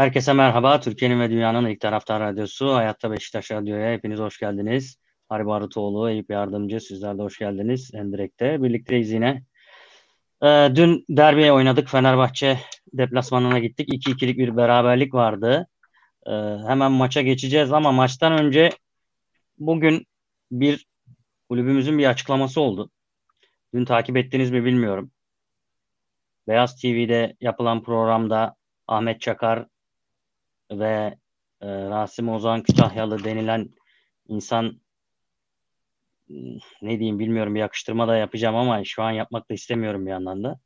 Herkese merhaba. Türkiye'nin ve dünyanın ilk taraftar radyosu Hayatta Beşiktaş Radyo'ya hepiniz hoş geldiniz. Harbi Barutoğlu, Eyüp Yardımcı sizler de hoş geldiniz Endirek'te. Birlikteyiz yine. Ee, dün derbiye oynadık. Fenerbahçe deplasmanına gittik. 2-2'lik bir beraberlik vardı. Ee, hemen maça geçeceğiz ama maçtan önce bugün bir kulübümüzün bir açıklaması oldu. Dün takip ettiniz mi bilmiyorum. Beyaz TV'de yapılan programda Ahmet Çakar ve e, Rasim Ozan Kütahyalı denilen insan ne diyeyim bilmiyorum bir yakıştırma da yapacağım ama şu an yapmak da istemiyorum bir yandan da.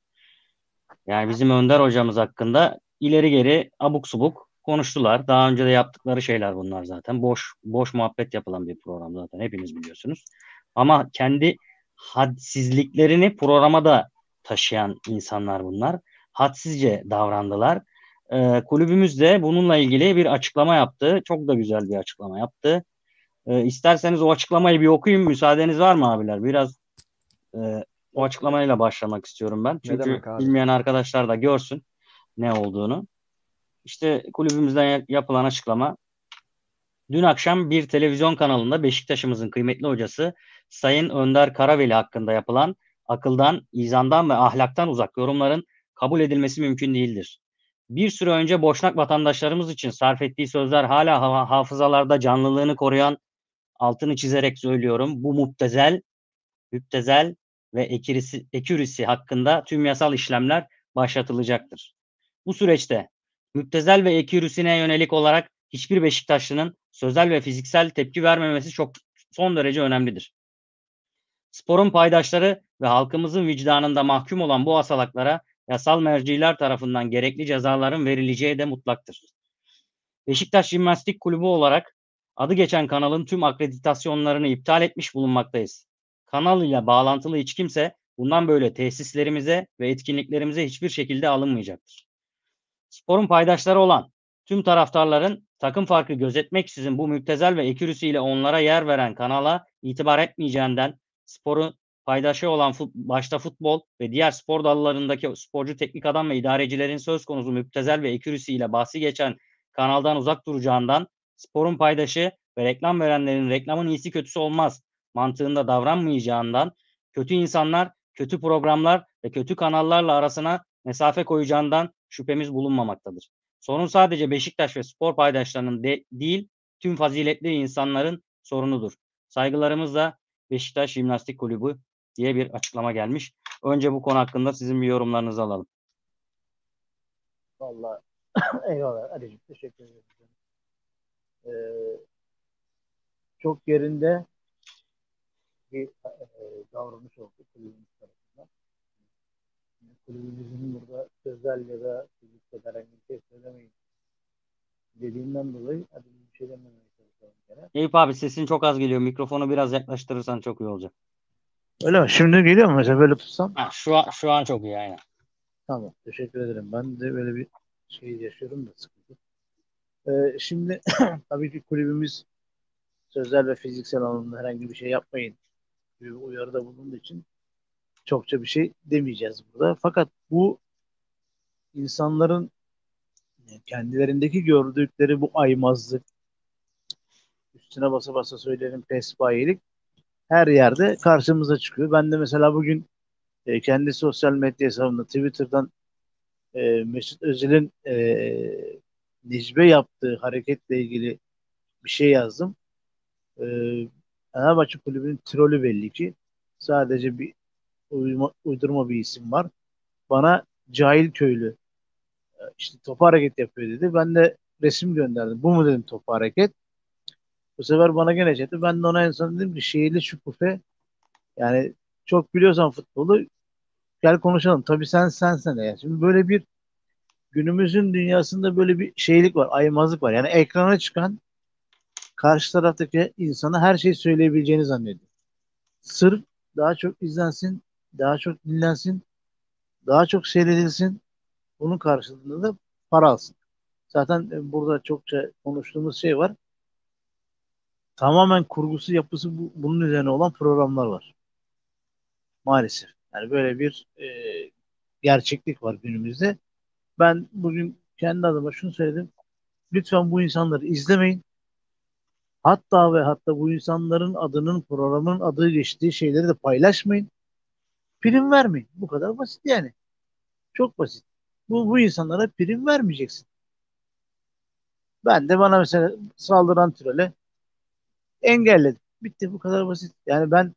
Yani bizim Önder hocamız hakkında ileri geri abuk subuk konuştular. Daha önce de yaptıkları şeyler bunlar zaten. Boş boş muhabbet yapılan bir program zaten hepiniz biliyorsunuz. Ama kendi hadsizliklerini programa da taşıyan insanlar bunlar. Hadsizce davrandılar. Ee, kulübümüz de bununla ilgili bir açıklama yaptı. Çok da güzel bir açıklama yaptı. Ee, isterseniz o açıklamayı bir okuyayım. Müsaadeniz var mı abiler? Biraz e, o açıklamayla başlamak istiyorum ben. Çünkü bilmeyen arkadaşlar da görsün ne olduğunu. İşte kulübümüzden yapılan açıklama. Dün akşam bir televizyon kanalında Beşiktaş'ımızın kıymetli hocası Sayın Önder Karaveli hakkında yapılan akıldan, izandan ve ahlaktan uzak yorumların kabul edilmesi mümkün değildir. Bir süre önce Boşnak vatandaşlarımız için sarf ettiği sözler hala ha- hafızalarda canlılığını koruyan, altını çizerek söylüyorum, bu müptezel, müptezel ve ekürisi, ekürisi hakkında tüm yasal işlemler başlatılacaktır. Bu süreçte müptezel ve ekürüsüne yönelik olarak hiçbir Beşiktaşlı'nın sözel ve fiziksel tepki vermemesi çok son derece önemlidir. Sporun paydaşları ve halkımızın vicdanında mahkum olan bu asalaklara yasal merciler tarafından gerekli cezaların verileceği de mutlaktır. Beşiktaş Jimnastik Kulübü olarak adı geçen kanalın tüm akreditasyonlarını iptal etmiş bulunmaktayız. Kanal ile bağlantılı hiç kimse bundan böyle tesislerimize ve etkinliklerimize hiçbir şekilde alınmayacaktır. Sporun paydaşları olan tüm taraftarların takım farkı gözetmeksizin bu müptezel ve ekürüsüyle onlara yer veren kanala itibar etmeyeceğinden sporu paydaşı olan fut, başta futbol ve diğer spor dallarındaki sporcu teknik adam ve idarecilerin söz konusu müptezel ve ekürüsüyle bahsi geçen kanaldan uzak duracağından sporun paydaşı ve reklam verenlerin reklamın iyisi kötüsü olmaz mantığında davranmayacağından kötü insanlar, kötü programlar ve kötü kanallarla arasına mesafe koyacağından şüphemiz bulunmamaktadır. Sorun sadece Beşiktaş ve spor paydaşlarının de, değil, tüm faziletli insanların sorunudur. Saygılarımızla Beşiktaş Jimnastik Kulübü diye bir açıklama gelmiş. Önce bu konu hakkında sizin bir yorumlarınızı alalım. Vallahi eyvallah Ali'cim teşekkür ederim. Ee, çok yerinde bir e, davranış oldu kulübümüz tarafından. Kulübümüzün burada sözel ya da fiziksel herhangi bir şey söylemeyin dediğinden dolayı hadi bir şey dememeye gene. Eyüp abi sesin çok az geliyor. Mikrofonu biraz yaklaştırırsan çok iyi olacak. Öyle mi? Şimdi geliyor mu mesela böyle tutsam? Ha, şu an, şu an çok iyi aynen. Tamam. Teşekkür ederim. Ben de böyle bir şey yaşıyorum da sıkıntı. Ee, şimdi tabii ki kulübümüz sözel ve fiziksel anlamda herhangi bir şey yapmayın gibi bir uyarıda bulunduğu için çokça bir şey demeyeceğiz burada. Fakat bu insanların kendilerindeki gördükleri bu aymazlık, üstüne basa basa söyleyelim pespayelik her yerde karşımıza çıkıyor. Ben de mesela bugün e, kendi sosyal medya hesabımda Twitter'dan e, Mesut Özil'in e, Necbe yaptığı hareketle ilgili bir şey yazdım. E, Fenerbahçe Kulübü'nün trolü belli ki. Sadece bir uyuma, uydurma bir isim var. Bana cahil köylü e, işte topu hareket yapıyor dedi. Ben de resim gönderdim. Bu mu dedim topu hareket? Bu sefer bana gene çekti. Ben de ona en son dedim ki şehirli şükufe yani çok biliyorsan futbolu gel konuşalım. Tabii sen sensen ya. Şimdi böyle bir günümüzün dünyasında böyle bir şeylik var, aymazlık var. Yani ekrana çıkan karşı taraftaki insana her şeyi söyleyebileceğini zannediyor. Sırf daha çok izlensin, daha çok dinlensin, daha çok seyredilsin. Bunun karşılığında da para alsın. Zaten burada çokça konuştuğumuz şey var. Tamamen kurgusu, yapısı bu, bunun üzerine olan programlar var. Maalesef. Yani böyle bir e, gerçeklik var günümüzde. Ben bugün kendi adıma şunu söyledim. lütfen bu insanları izlemeyin. Hatta ve hatta bu insanların adının programın adı geçtiği şeyleri de paylaşmayın. Prim vermeyin. Bu kadar basit yani. Çok basit. Bu, bu insanlara prim vermeyeceksin. Ben de bana mesela saldıran trole engelledim. Bitti bu kadar basit. Yani ben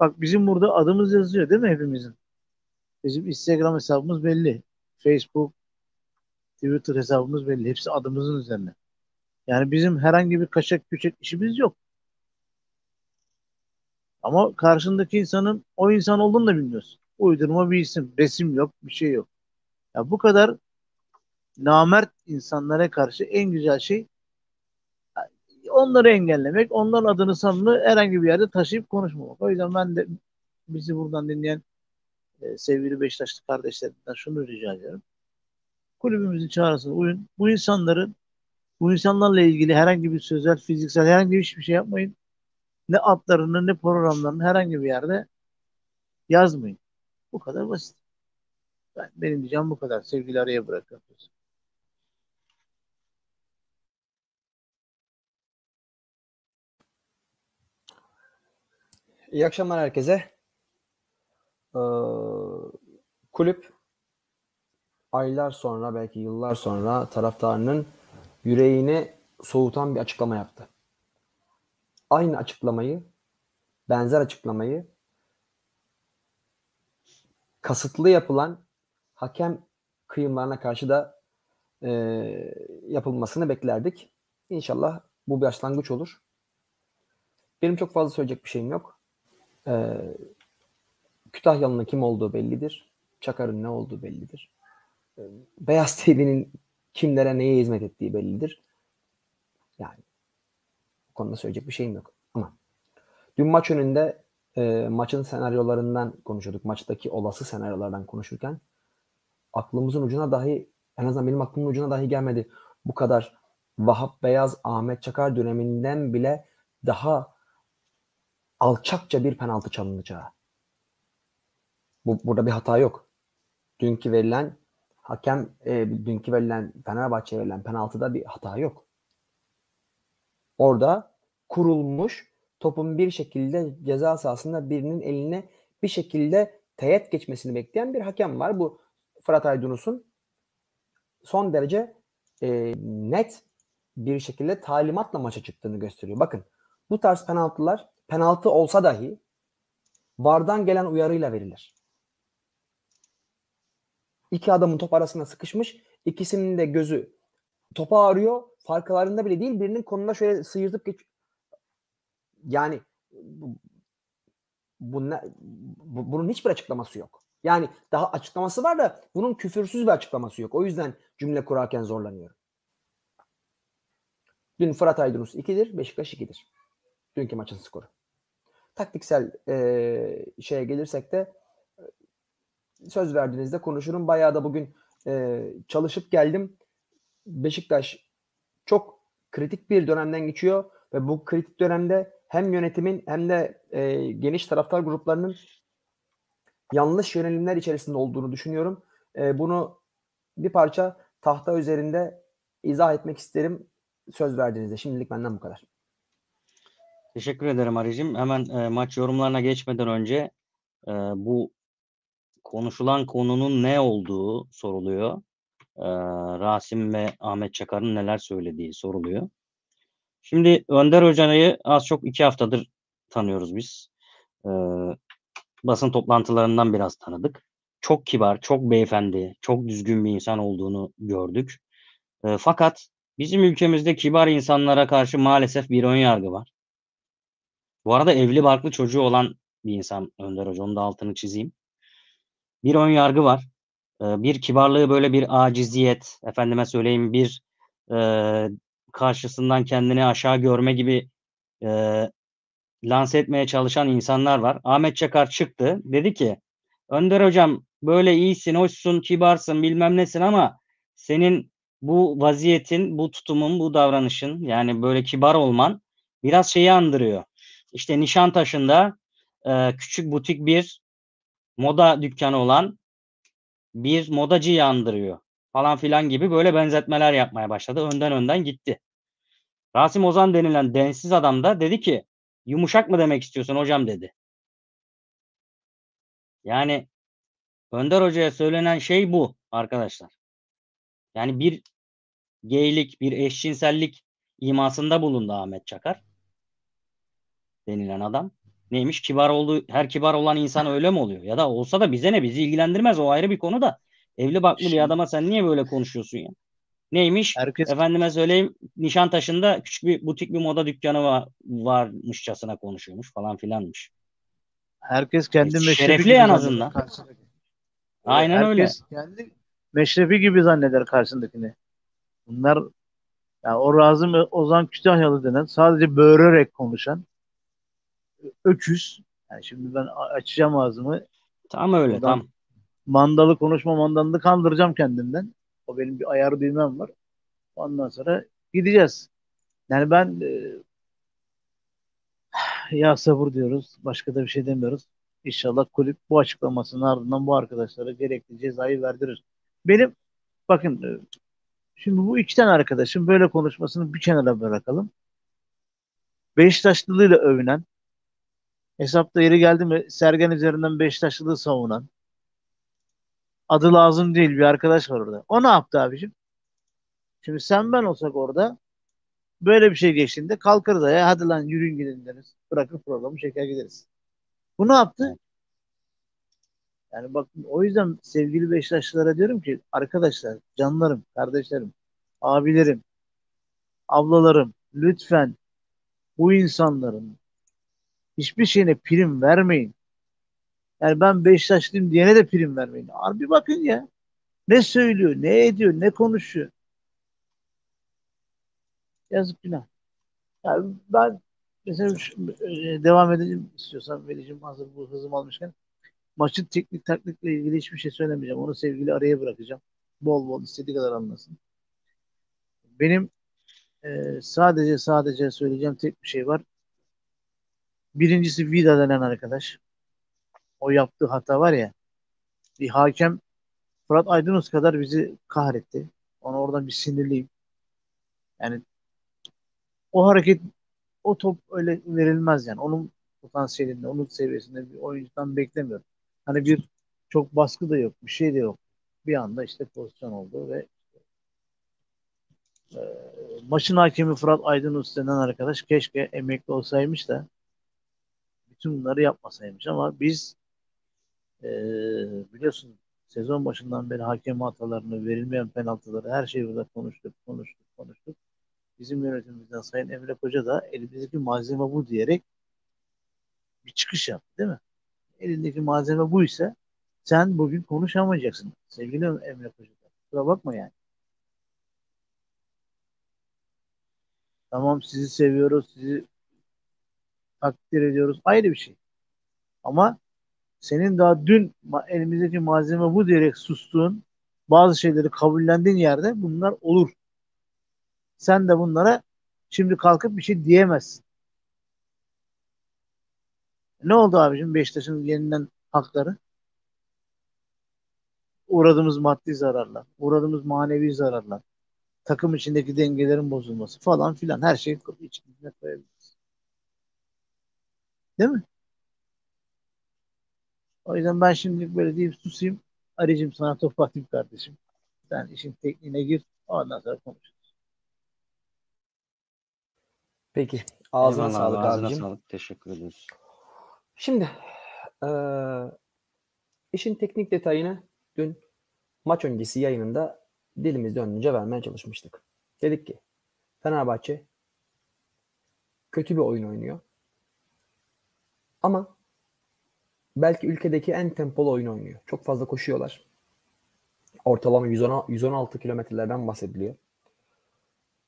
bak bizim burada adımız yazıyor değil mi hepimizin? Bizim Instagram hesabımız belli. Facebook, Twitter hesabımız belli. Hepsi adımızın üzerine. Yani bizim herhangi bir kaçak küçük işimiz yok. Ama karşındaki insanın o insan olduğunu da bilmiyorsun. Uydurma bir isim. Resim yok. Bir şey yok. Ya bu kadar namert insanlara karşı en güzel şey onları engellemek, onların adını sanını herhangi bir yerde taşıyıp konuşmamak. O yüzden ben de bizi buradan dinleyen e, sevgili Beşiktaşlı kardeşlerimden şunu rica ediyorum. Kulübümüzün çağrısına uyun. Bu insanların bu insanlarla ilgili herhangi bir sözel, fiziksel herhangi bir şey yapmayın. Ne adlarını ne programlarını herhangi bir yerde yazmayın. Bu kadar basit. Ben, benim diyeceğim bu kadar. Sevgili araya bırakıyoruz. İyi akşamlar herkese. Ee, kulüp aylar sonra belki yıllar sonra taraftarının yüreğini soğutan bir açıklama yaptı. Aynı açıklamayı, benzer açıklamayı kasıtlı yapılan hakem kıyımlarına karşı da e, yapılmasını beklerdik. İnşallah bu bir başlangıç olur. Benim çok fazla söyleyecek bir şeyim yok. Ee, Kütahyalı'nın kim olduğu bellidir. Çakar'ın ne olduğu bellidir. Ee, Beyaz TV'nin kimlere neye hizmet ettiği bellidir. Yani bu konuda söyleyecek bir şeyim yok. Ama dün maç önünde e, maçın senaryolarından konuşuyorduk. Maçtaki olası senaryolardan konuşurken aklımızın ucuna dahi en azından benim aklımın ucuna dahi gelmedi. Bu kadar Vahap Beyaz, Ahmet Çakar döneminden bile daha alçakça bir penaltı çalınacağı. Bu, burada bir hata yok. Dünkü verilen hakem e, dünkü verilen Fenerbahçe'ye verilen penaltıda bir hata yok. Orada kurulmuş topun bir şekilde ceza sahasında birinin eline bir şekilde teğet geçmesini bekleyen bir hakem var. Bu Fırat Aydınus'un son derece e, net bir şekilde talimatla maça çıktığını gösteriyor. Bakın bu tarz penaltılar penaltı olsa dahi VAR'dan gelen uyarıyla verilir. İki adamın top arasına sıkışmış. ikisinin de gözü topa arıyor. Farklarında bile değil. Birinin konuna şöyle sıyırtıp geç. Yani bu, bu ne, bu, bunun hiçbir açıklaması yok. Yani daha açıklaması var da bunun küfürsüz bir açıklaması yok. O yüzden cümle kurarken zorlanıyorum. Dün Fırat Aydınus 2'dir, Beşiktaş 2'dir. Dünkü maçın skoru. Taktiksel e, şeye gelirsek de söz verdiğinizde konuşurum. Bayağı da bugün e, çalışıp geldim. Beşiktaş çok kritik bir dönemden geçiyor ve bu kritik dönemde hem yönetimin hem de e, geniş taraftar gruplarının yanlış yönelimler içerisinde olduğunu düşünüyorum. E, bunu bir parça tahta üzerinde izah etmek isterim söz verdiğinizde. Şimdilik benden bu kadar. Teşekkür ederim Aricim. Hemen e, maç yorumlarına geçmeden önce e, bu konuşulan konunun ne olduğu soruluyor. E, Rasim ve Ahmet Çakar'ın neler söylediği soruluyor. Şimdi Önder Hoca'yı az çok iki haftadır tanıyoruz biz. E, basın toplantılarından biraz tanıdık. Çok kibar, çok beyefendi, çok düzgün bir insan olduğunu gördük. E, fakat bizim ülkemizde kibar insanlara karşı maalesef bir ön yargı var. Bu arada evli barklı çocuğu olan bir insan Önder Hoca. Onun da altını çizeyim. Bir ön yargı var. Ee, bir kibarlığı böyle bir aciziyet, efendime söyleyeyim bir e, karşısından kendini aşağı görme gibi e, lanse etmeye çalışan insanlar var. Ahmet Çakar çıktı. Dedi ki Önder Hocam böyle iyisin, hoşsun, kibarsın, bilmem nesin ama senin bu vaziyetin, bu tutumun, bu davranışın yani böyle kibar olman biraz şeyi andırıyor işte Nişantaşı'nda e, küçük butik bir moda dükkanı olan bir modacı yandırıyor. falan filan gibi böyle benzetmeler yapmaya başladı. Önden önden gitti. Rasim Ozan denilen densiz adam da dedi ki yumuşak mı demek istiyorsun hocam dedi. Yani Önder Hoca'ya söylenen şey bu arkadaşlar. Yani bir geylik, bir eşcinsellik imasında bulundu Ahmet Çakar denilen adam. Neymiş? Kibar olduğu, her kibar olan insan öyle mi oluyor? Ya da olsa da bize ne? Bizi ilgilendirmez. O ayrı bir konu da. Evli baklı bir adama sen niye böyle konuşuyorsun ya? Neymiş? Herkes Efendime söyleyeyim Nişantaşı'nda küçük bir butik bir moda dükkanı var, varmışçasına konuşuyormuş falan filanmış. herkes kendi E, şerefli en azından. karşısındaki. Aynen öyle. herkes kendi meşrefi gibi zanneder karşısındakini. Bunlar yani o Razım Ozan Kütahyalı denen sadece böğürerek konuşan öküz. Yani şimdi ben açacağım ağzımı Tam öyle Buradan- tam. mandalı konuşma mandalını kandıracağım kendimden. O benim bir ayar düğmem var. Ondan sonra gideceğiz. Yani ben e, ya sabır diyoruz. Başka da bir şey demiyoruz. İnşallah kulüp bu açıklamasının ardından bu arkadaşlara gerekli cezayı verdirir. Benim bakın e, şimdi bu iki tane arkadaşın böyle konuşmasını bir kenara bırakalım. Beşiktaşlılığıyla övünen hesapta yeri geldi mi Sergen üzerinden Beşiktaşlılığı savunan adı lazım değil bir arkadaş var orada. O ne yaptı abicim? Şimdi sen ben olsak orada böyle bir şey geçtiğinde kalkarız ya hadi lan yürüyün gidin deriz. Bırakır programı çeker gideriz. Bu ne yaptı? Yani bak o yüzden sevgili Beşiktaşlılara diyorum ki arkadaşlar, canlarım, kardeşlerim, abilerim, ablalarım lütfen bu insanların hiçbir şeyine prim vermeyin. Yani ben Beşiktaşlıyım diyene de prim vermeyin. Abi bakın ya. Ne söylüyor, ne ediyor, ne konuşuyor. Yazık günah. Yani ben mesela e, devam edeceğim istiyorsan Veli'cim hazır bu hızım almışken maçın teknik taktikle ilgili hiçbir şey söylemeyeceğim. Onu sevgili araya bırakacağım. Bol bol istediği kadar anlasın. Benim e, sadece sadece söyleyeceğim tek bir şey var. Birincisi Vida denen arkadaş. O yaptığı hata var ya bir hakem Fırat Aydınus kadar bizi kahretti. Ona oradan bir sinirliyim. Yani o hareket o top öyle verilmez yani. Onun potansiyelinde, onun seviyesinde bir oyuncudan beklemiyorum. Hani bir çok baskı da yok, bir şey de yok. Bir anda işte pozisyon oldu ve e, maçın hakemi Fırat Aydınus denen arkadaş keşke emekli olsaymış da bütün bunları yapmasaymış ama biz e, biliyorsun sezon başından beri hakem hatalarını, verilmeyen penaltıları her şeyi burada konuştuk, konuştuk, konuştuk. Bizim yönetimimizden Sayın Emre Koca da elimizdeki malzeme bu diyerek bir çıkış yaptı değil mi? Elindeki malzeme buysa sen bugün konuşamayacaksın sevgili Emre Koca. Kusura bakma yani. Tamam sizi seviyoruz, sizi takdir ediyoruz. Ayrı bir şey. Ama senin daha dün elimizdeki malzeme bu diyerek sustuğun bazı şeyleri kabullendiğin yerde bunlar olur. Sen de bunlara şimdi kalkıp bir şey diyemezsin. Ne oldu abicim Beşiktaş'ın yeniden hakları? Uğradığımız maddi zararlar, uğradığımız manevi zararlar, takım içindeki dengelerin bozulması falan filan her şeyi içine koyabiliriz. Değil mi? O yüzden ben şimdilik böyle deyip susayım. Arayacağım sana topu atayım kardeşim. Sen işin tekniğine gir. Ondan sonra konuşuruz. Peki. Ağzına Eyvallah sağlık ağzına abicim. sağlık. Teşekkür ediyoruz. Şimdi eee, işin teknik detayını dün maç öncesi yayınında dilimizde önce vermeye çalışmıştık. Dedik ki Fenerbahçe kötü bir oyun oynuyor. Ama belki ülkedeki en tempolu oyun oynuyor. Çok fazla koşuyorlar. Ortalama 110, 116 kilometrelerden bahsediliyor.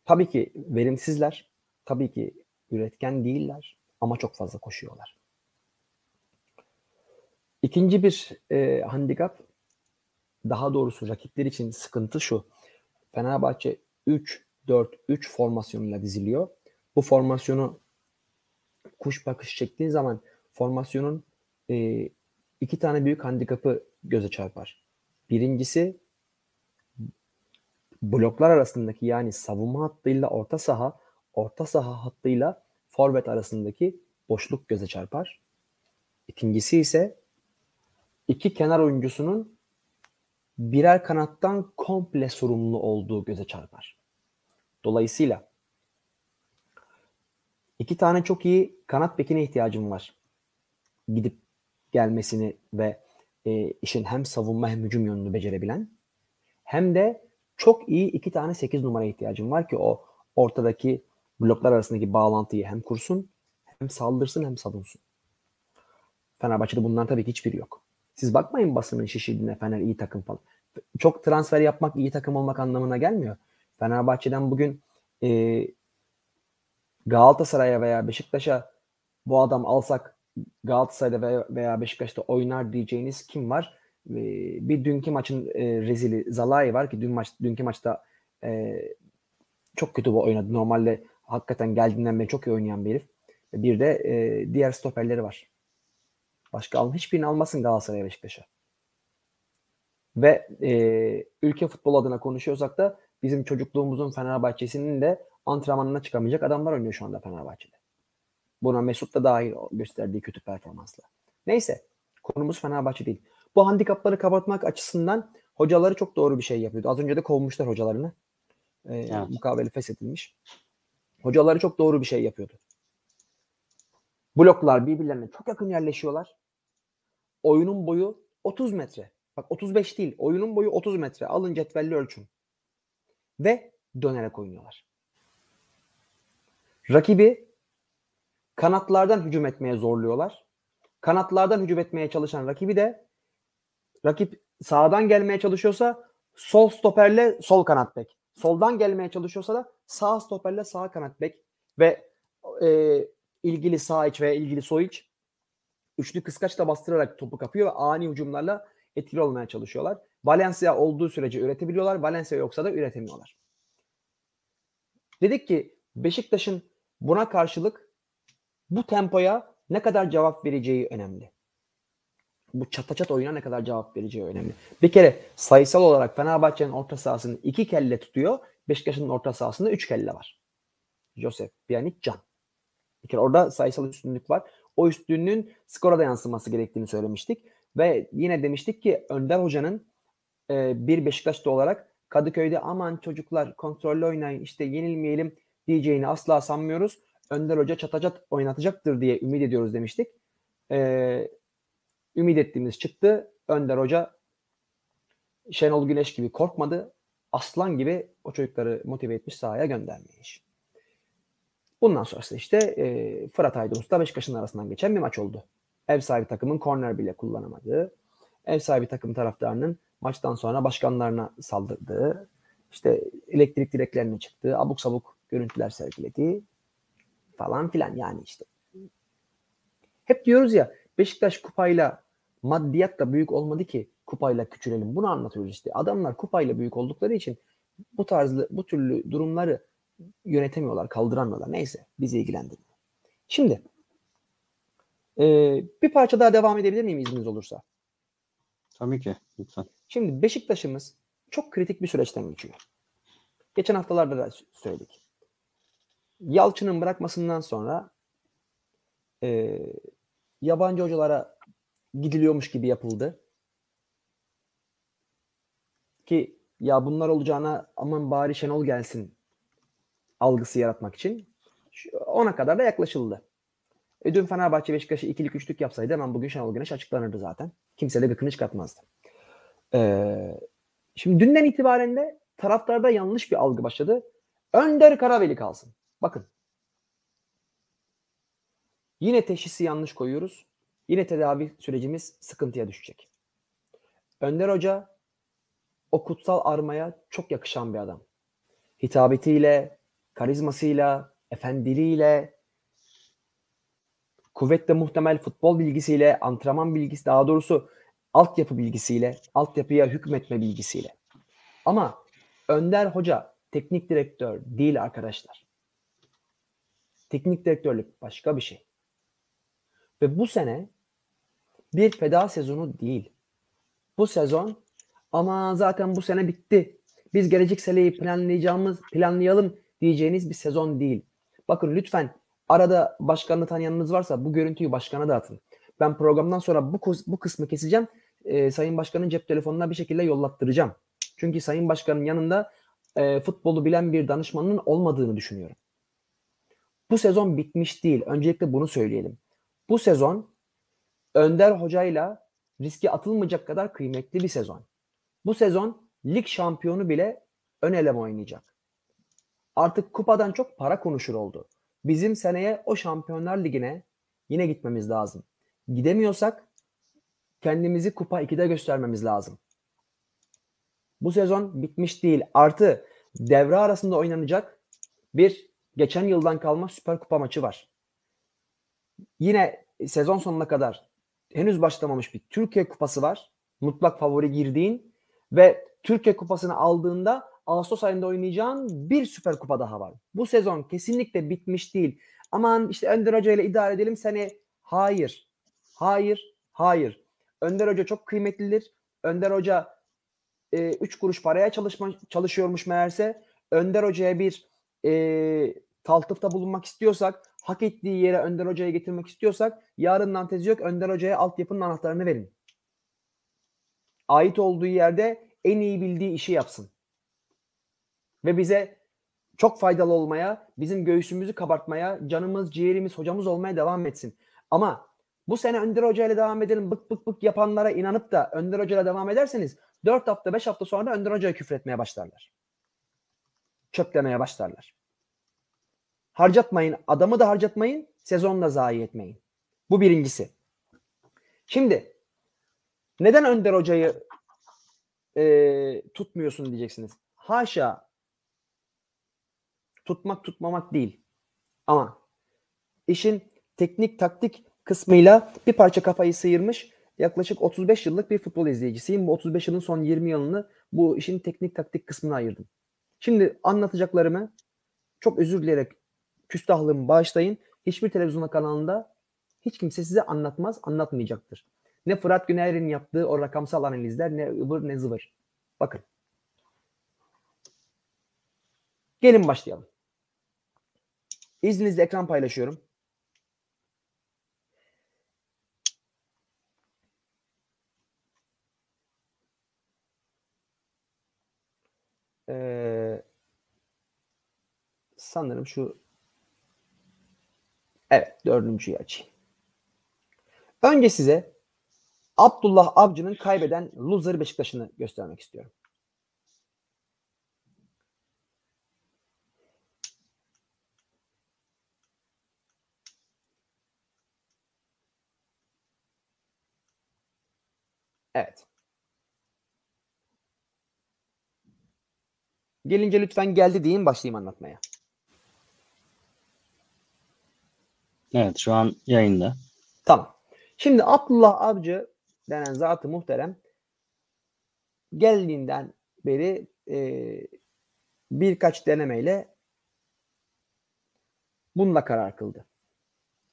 Tabii ki verimsizler. Tabii ki üretken değiller. Ama çok fazla koşuyorlar. İkinci bir e, handikap daha doğrusu rakipler için sıkıntı şu. Fenerbahçe 3-4-3 formasyonuyla diziliyor. Bu formasyonu kuş bakış çektiğin zaman formasyonun e, iki tane büyük handikapı göze çarpar. Birincisi bloklar arasındaki yani savunma hattıyla orta saha, orta saha hattıyla forvet arasındaki boşluk göze çarpar. İkincisi ise iki kenar oyuncusunun birer kanattan komple sorumlu olduğu göze çarpar. Dolayısıyla iki tane çok iyi kanat bekine ihtiyacım var. Gidip gelmesini ve e, işin hem savunma hem hücum yönünü becerebilen hem de çok iyi iki tane 8 numara ihtiyacım var ki o ortadaki bloklar arasındaki bağlantıyı hem kursun hem saldırsın hem savunsun. Fenerbahçe'de bunlar tabii ki hiçbiri yok. Siz bakmayın basının şişirdiğine Fener iyi takım falan. Çok transfer yapmak iyi takım olmak anlamına gelmiyor. Fenerbahçe'den bugün e, Galatasaray'a veya Beşiktaş'a bu adam alsak Galatasaray'da veya, Beşiktaş'ta oynar diyeceğiniz kim var? Bir dünkü maçın e, rezili Zalai var ki dün maç dünkü maçta e, çok kötü bu oynadı. Normalde hakikaten geldiğinden beri çok iyi oynayan bir herif. Bir de e, diğer stoperleri var. Başka alın. Hiçbirini almasın Galatasaray'a Beşiktaş'a. Ve e, ülke futbol adına konuşuyorsak da bizim çocukluğumuzun Fenerbahçe'sinin de antrenmanına çıkamayacak adamlar oynuyor şu anda Fenerbahçe'de. Buna Mesut da dahil gösterdiği kötü performansla. Neyse konumuz Fenerbahçe değil. Bu handikapları kapatmak açısından hocaları çok doğru bir şey yapıyordu. Az önce de kovmuşlar hocalarını. Ee, evet. Mukavele feshedilmiş. Hocaları çok doğru bir şey yapıyordu. Bloklar birbirlerine çok yakın yerleşiyorlar. Oyunun boyu 30 metre. Bak 35 değil. Oyunun boyu 30 metre. Alın cetvelli ölçün. Ve dönerek oynuyorlar. Rakibi kanatlardan hücum etmeye zorluyorlar. Kanatlardan hücum etmeye çalışan rakibi de rakip sağdan gelmeye çalışıyorsa sol stoperle sol kanat bek. Soldan gelmeye çalışıyorsa da sağ stoperle sağ kanat bek ve e, ilgili sağ iç ve ilgili sol iç üçlü kıskaçla bastırarak topu kapıyor ve ani hücumlarla etkili olmaya çalışıyorlar. Valencia olduğu sürece üretebiliyorlar. Valencia yoksa da üretemiyorlar. Dedik ki Beşiktaş'ın buna karşılık bu tempoya ne kadar cevap vereceği önemli. Bu çata çat oyuna ne kadar cevap vereceği önemli. Bir kere sayısal olarak Fenerbahçe'nin orta sahasını iki kelle tutuyor. Beşiktaş'ın orta sahasında üç kelle var. Joseph, Pjanic, Can. Bir kere orada sayısal üstünlük var. O üstünlüğün skora da yansıması gerektiğini söylemiştik. Ve yine demiştik ki Önder Hoca'nın e, bir Beşiktaş'ta olarak Kadıköy'de aman çocuklar kontrollü oynayın işte yenilmeyelim diyeceğini asla sanmıyoruz. Önder Hoca çatacat oynatacaktır diye ümit ediyoruz demiştik. Ee, ümit ettiğimiz çıktı. Önder Hoca Şenol Güneş gibi korkmadı. Aslan gibi o çocukları motive etmiş sahaya göndermiş. Bundan sonrası işte e, Fırat Aydınus'la Beşiktaş'ın arasından geçen bir maç oldu. Ev sahibi takımın korner bile kullanamadığı, ev sahibi takım taraftarının maçtan sonra başkanlarına saldırdığı, işte elektrik direklerine çıktığı, abuk sabuk görüntüler sergilediği falan filan yani işte. Hep diyoruz ya Beşiktaş kupayla maddiyat da büyük olmadı ki kupayla küçülelim. Bunu anlatıyoruz işte. Adamlar kupayla büyük oldukları için bu tarzlı bu türlü durumları yönetemiyorlar, kaldıramıyorlar. Neyse bizi ilgilendirmiyor. Şimdi e, bir parça daha devam edebilir miyim izniniz olursa? Tabii ki. Lütfen. Şimdi Beşiktaş'ımız çok kritik bir süreçten geçiyor. Geçen haftalarda da söyledik. Yalçın'ın bırakmasından sonra e, yabancı hocalara gidiliyormuş gibi yapıldı. Ki ya bunlar olacağına aman bari Şenol gelsin algısı yaratmak için ona kadar da yaklaşıldı. E dün Fenerbahçe Beşiktaş'ı ikilik üçlük yapsaydı hemen bugün Şenol Güneş açıklanırdı zaten. Kimse de gıkını çıkartmazdı. Ee, şimdi dünden itibaren de taraftarda yanlış bir algı başladı. Önder Karaveli kalsın. Bakın. Yine teşhisi yanlış koyuyoruz. Yine tedavi sürecimiz sıkıntıya düşecek. Önder Hoca o kutsal armaya çok yakışan bir adam. Hitabetiyle, karizmasıyla, efendiliğiyle, kuvvetle muhtemel futbol bilgisiyle, antrenman bilgisi, daha doğrusu altyapı bilgisiyle, altyapıya hükmetme bilgisiyle. Ama Önder Hoca teknik direktör değil arkadaşlar. Teknik direktörlük başka bir şey. Ve bu sene bir feda sezonu değil. Bu sezon ama zaten bu sene bitti. Biz gelecek seneyi planlayacağımız, planlayalım diyeceğiniz bir sezon değil. Bakın lütfen arada başkanı tanıyanınız varsa bu görüntüyü başkana da atın. Ben programdan sonra bu, bu kısmı keseceğim. Ee, Sayın Başkan'ın cep telefonuna bir şekilde yollattıracağım. Çünkü Sayın Başkan'ın yanında e, futbolu bilen bir danışmanın olmadığını düşünüyorum. Bu sezon bitmiş değil. Öncelikle bunu söyleyelim. Bu sezon Önder Hoca'yla riske atılmayacak kadar kıymetli bir sezon. Bu sezon lig şampiyonu bile ön eleme oynayacak. Artık kupadan çok para konuşur oldu. Bizim seneye o Şampiyonlar Ligi'ne yine gitmemiz lazım. Gidemiyorsak kendimizi kupa 2'de göstermemiz lazım. Bu sezon bitmiş değil. Artı devre arasında oynanacak bir geçen yıldan kalma Süper Kupa maçı var. Yine sezon sonuna kadar henüz başlamamış bir Türkiye Kupası var. Mutlak favori girdiğin ve Türkiye Kupası'nı aldığında Ağustos ayında oynayacağın bir Süper Kupa daha var. Bu sezon kesinlikle bitmiş değil. Aman işte Önder Hoca ile idare edelim seni. Hayır. Hayır. Hayır. Önder Hoca çok kıymetlidir. Önder Hoca 3 e, kuruş paraya çalışma, çalışıyormuş meğerse. Önder Hoca'ya bir e, taltıfta bulunmak istiyorsak, hak ettiği yere Önder Hoca'yı getirmek istiyorsak yarından tezi yok Önder Hoca'ya altyapının anahtarını verin. Ait olduğu yerde en iyi bildiği işi yapsın. Ve bize çok faydalı olmaya, bizim göğsümüzü kabartmaya, canımız, ciğerimiz, hocamız olmaya devam etsin. Ama bu sene Önder Hoca ile devam edelim bık bık bık yapanlara inanıp da Önder Hoca ile devam ederseniz 4 hafta 5 hafta sonra Önder Hoca'ya küfretmeye başlarlar. Çöplemeye başlarlar. Harcatmayın. Adamı da harcatmayın. Sezonu da zayi etmeyin. Bu birincisi. Şimdi neden Önder Hoca'yı e, tutmuyorsun diyeceksiniz. Haşa tutmak tutmamak değil. Ama işin teknik taktik kısmıyla bir parça kafayı sıyırmış yaklaşık 35 yıllık bir futbol izleyicisiyim. Bu 35 yılın son 20 yılını bu işin teknik taktik kısmına ayırdım. Şimdi anlatacaklarımı çok özür dileyerek küstahlığımı bağışlayın. Hiçbir televizyon kanalında hiç kimse size anlatmaz, anlatmayacaktır. Ne Fırat Güner'in yaptığı o rakamsal analizler ne ıvır ne zıvır. Bakın. Gelin başlayalım. İzninizle ekran paylaşıyorum. Sanırım şu evet dördüncüyü açayım. Önce size Abdullah Avcı'nın kaybeden loser Beşiktaş'ını göstermek istiyorum. Evet. Gelince lütfen geldi deyin başlayayım anlatmaya. Evet şu an yayında. Tamam. Şimdi Abdullah Avcı denen zatı muhterem geldiğinden beri e, birkaç denemeyle bununla karar kıldı.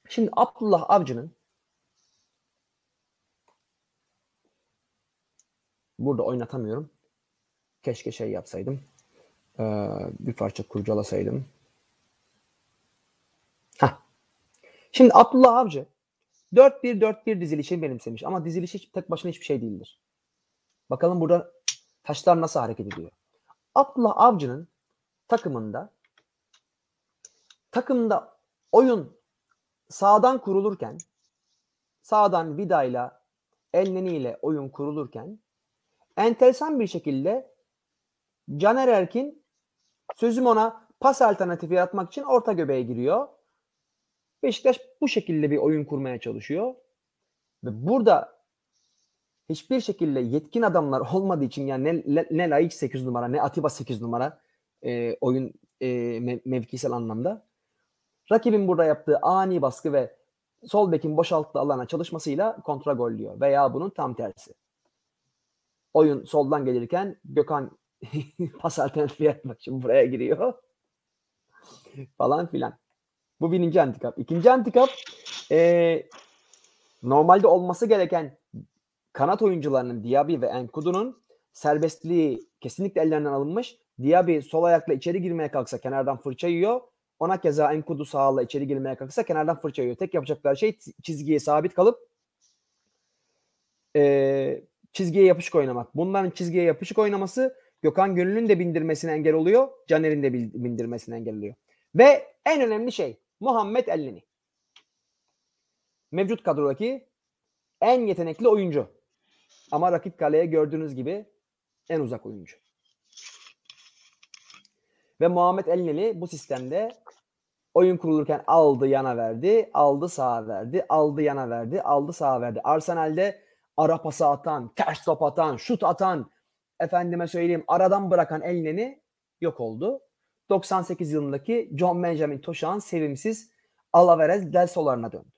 Şimdi Abdullah Avcı'nın burada oynatamıyorum. Keşke şey yapsaydım. Ee, bir parça kurcalasaydım. Heh. Şimdi Abdullah Avcı 4-1-4-1 dizilişi benimsemiş. Ama diziliş tek başına hiçbir şey değildir. Bakalım burada taşlar nasıl hareket ediyor. Abdullah Avcı'nın takımında takımda oyun sağdan kurulurken sağdan Vida'yla Elneni ile oyun kurulurken enteresan bir şekilde Caner Erkin sözüm ona pas alternatifi yaratmak için orta göbeğe giriyor. Beşiktaş bu şekilde bir oyun kurmaya çalışıyor. Ve burada hiçbir şekilde yetkin adamlar olmadığı için yani ne, ne Laiç 8 numara ne Atiba 8 numara e, oyun e, mev- mevkisel anlamda. Rakibin burada yaptığı ani baskı ve sol bekin boşalttığı alana çalışmasıyla kontra gol diyor. Veya bunun tam tersi. Oyun soldan gelirken Gökhan pas alternatifi yapmak için buraya giriyor. falan filan. Bu birinci antikap. İkinci antikap e, normalde olması gereken kanat oyuncularının Diaby ve Enkudu'nun serbestliği kesinlikle ellerinden alınmış. Diaby sol ayakla içeri girmeye kalksa kenardan fırça yiyor. Ona keza Enkudu sağla içeri girmeye kalksa kenardan fırça yiyor. Tek yapacakları şey çizgiye sabit kalıp e, çizgiye yapışık oynamak. Bunların çizgiye yapışık oynaması Gökhan Gönül'ün de bindirmesine engel oluyor. Caner'in de bindirmesine engel oluyor. Ve en önemli şey Muhammed Elneni. Mevcut kadrodaki en yetenekli oyuncu. Ama rakip kaleye gördüğünüz gibi en uzak oyuncu. Ve Muhammed Elneni bu sistemde oyun kurulurken aldı yana verdi, aldı sağa verdi, aldı yana verdi, aldı sağa verdi. Arsenal'de ara pası atan, ters top atan, şut atan, efendime söyleyeyim aradan bırakan Elneni yok oldu. 98 yılındaki John Benjamin Toşak'ın sevimsiz Alavarez Del Solar'ına döndü.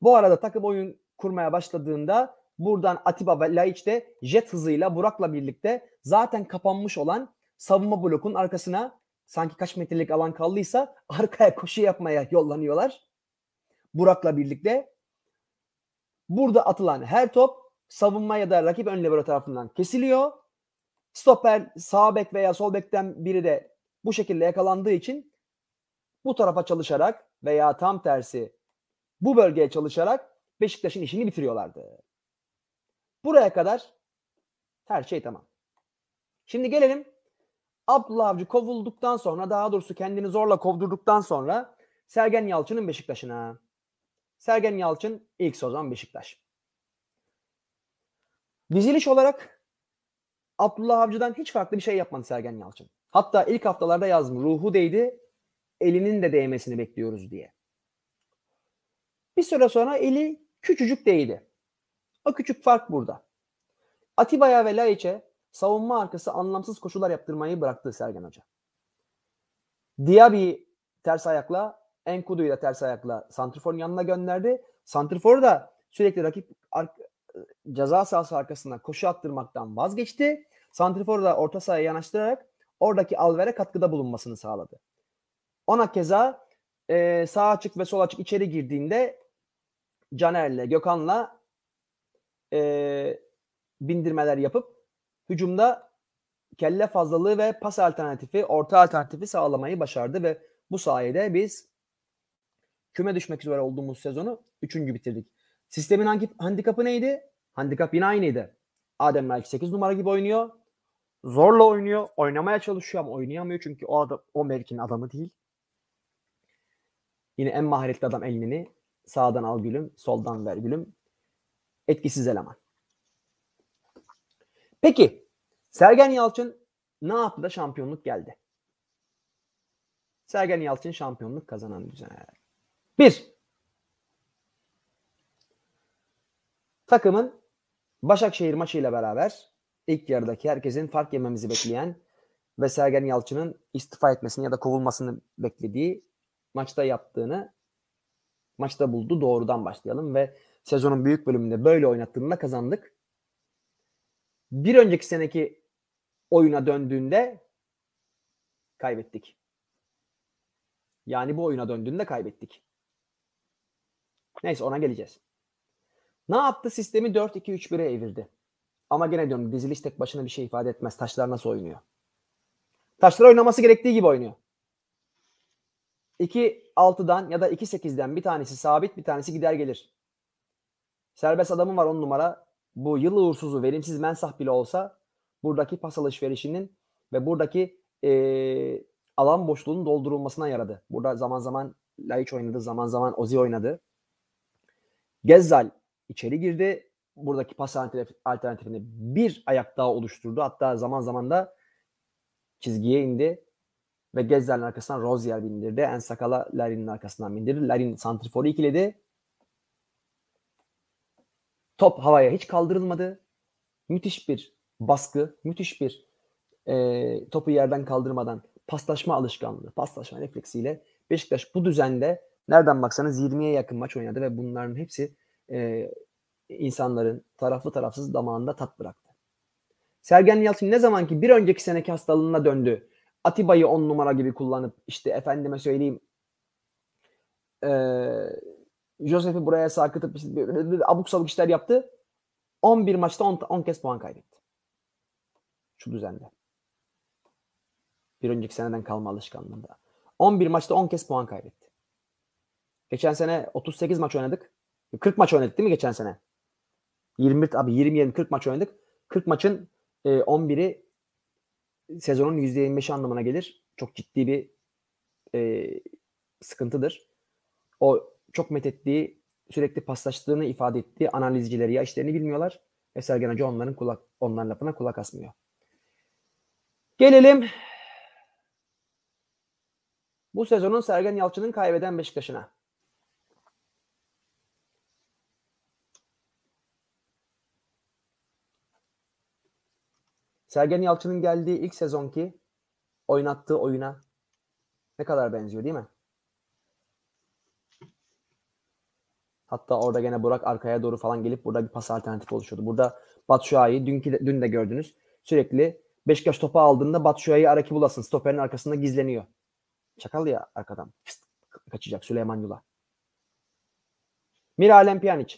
Bu arada takım oyun kurmaya başladığında buradan Atiba ve Laiç de jet hızıyla Burak'la birlikte zaten kapanmış olan savunma blokun arkasına sanki kaç metrelik alan kaldıysa arkaya koşu yapmaya yollanıyorlar. Burak'la birlikte. Burada atılan her top savunma ya da rakip ön libero tarafından kesiliyor. Stoper sağ bek veya sol bekten biri de bu şekilde yakalandığı için bu tarafa çalışarak veya tam tersi bu bölgeye çalışarak Beşiktaş'ın işini bitiriyorlardı. Buraya kadar her şey tamam. Şimdi gelelim Abdullah Avcı kovulduktan sonra daha doğrusu kendini zorla kovdurduktan sonra Sergen Yalçın'ın Beşiktaş'ına. Sergen Yalçın ilk sezon Beşiktaş. Diziliş olarak Abdullah Avcı'dan hiç farklı bir şey yapmadı Sergen Yalçın. Hatta ilk haftalarda yazdım. Ruhu değdi. Elinin de değmesini bekliyoruz diye. Bir süre sonra eli küçücük değdi. O küçük fark burada. Atiba'ya ve Laiç'e savunma arkası anlamsız koşular yaptırmayı bıraktı Sergen Hoca. Diaby ters ayakla, Enkudu ile ters ayakla Santrifor'un yanına gönderdi. Santrifor da sürekli rakip ceza sahası arkasına koşu attırmaktan vazgeçti. Santrifor da orta sahaya yanaştırarak oradaki Alver'e katkıda bulunmasını sağladı. Ona keza e, sağ açık ve sol açık içeri girdiğinde Caner'le, Gökhan'la e, bindirmeler yapıp hücumda kelle fazlalığı ve pas alternatifi, orta alternatifi sağlamayı başardı ve bu sayede biz küme düşmek üzere olduğumuz sezonu üçüncü bitirdik. Sistemin hangi handikapı neydi? Handikap yine aynıydı. Adem belki 8 numara gibi oynuyor. Zorla oynuyor. Oynamaya çalışıyor ama oynayamıyor çünkü o adam o mevkinin adamı değil. Yine en maharetli adam elini sağdan al gülüm, soldan ver gülüm. Etkisiz eleman. Peki Sergen Yalçın ne yaptı da şampiyonluk geldi? Sergen Yalçın şampiyonluk kazanan güzel. Bir, takımın Başakşehir maçıyla beraber ilk yarıdaki herkesin fark yememizi bekleyen ve Sergen Yalçın'ın istifa etmesini ya da kovulmasını beklediği maçta yaptığını maçta buldu. Doğrudan başlayalım ve sezonun büyük bölümünde böyle oynattığında kazandık. Bir önceki seneki oyuna döndüğünde kaybettik. Yani bu oyuna döndüğünde kaybettik. Neyse ona geleceğiz. Ne yaptı? Sistemi 4-2-3-1'e evirdi. Ama gene diyorum diziliş tek başına bir şey ifade etmez. Taşlar nasıl oynuyor? Taşlar oynaması gerektiği gibi oynuyor. 2-6'dan ya da 2-8'den bir tanesi sabit bir tanesi gider gelir. Serbest adamı var on numara. Bu yıl uğursuzu verimsiz mensah bile olsa buradaki pas alışverişinin ve buradaki ee, alan boşluğunun doldurulmasına yaradı. Burada zaman zaman Laiç oynadı, zaman zaman Ozi oynadı. Gezzal içeri girdi. Buradaki pas alternatifini bir ayak daha oluşturdu. Hatta zaman zaman da çizgiye indi ve Gezzal'in arkasından Rozier bindirdi. En Sakala Larin'in arkasından bindirdi. Larin santriforu ikiledi. Top havaya hiç kaldırılmadı. Müthiş bir baskı, müthiş bir e, topu yerden kaldırmadan paslaşma alışkanlığı, paslaşma refleksiyle Beşiktaş bu düzende nereden baksanız 20'ye yakın maç oynadı ve bunların hepsi e, insanların taraflı tarafsız damağında tat bıraktı. Sergen Yalçın ne zaman ki bir önceki seneki hastalığına döndü. Atiba'yı on numara gibi kullanıp işte efendime söyleyeyim e, Josef'i buraya sarkıtıp işte, abuk sabuk işler yaptı. 11 maçta 10, 10 kez puan kaybetti. Şu düzende. Bir önceki seneden kalma alışkanlığında. 11 maçta 10 kez puan kaybetti. Geçen sene 38 maç oynadık. 40 maç oynadık değil mi geçen sene? 21 abi 20 20 40 maç oynadık. 40 maçın e, 11'i sezonun %25'i anlamına gelir. Çok ciddi bir e, sıkıntıdır. O çok methettiği, sürekli paslaştığını ifade ettiği analizcileri ya işlerini bilmiyorlar ve Sergen Hoca onların kulak onların lafına kulak asmıyor. Gelelim bu sezonun Sergen Yalçın'ın kaybeden Beşiktaş'ına. Sergen Yalçın'ın geldiği ilk sezonki oynattığı oyuna ne kadar benziyor değil mi? Hatta orada gene Burak arkaya doğru falan gelip burada bir pas alternatifi oluşuyordu. Burada Batshuayi dünkü de, dün de gördünüz. Sürekli Beşiktaş topu aldığında Batshuayi araki bulasın. Stoperin arkasında gizleniyor. Çakal ya arkadan. Pist, kaçacak Süleyman Yula. Miralem Pjanic.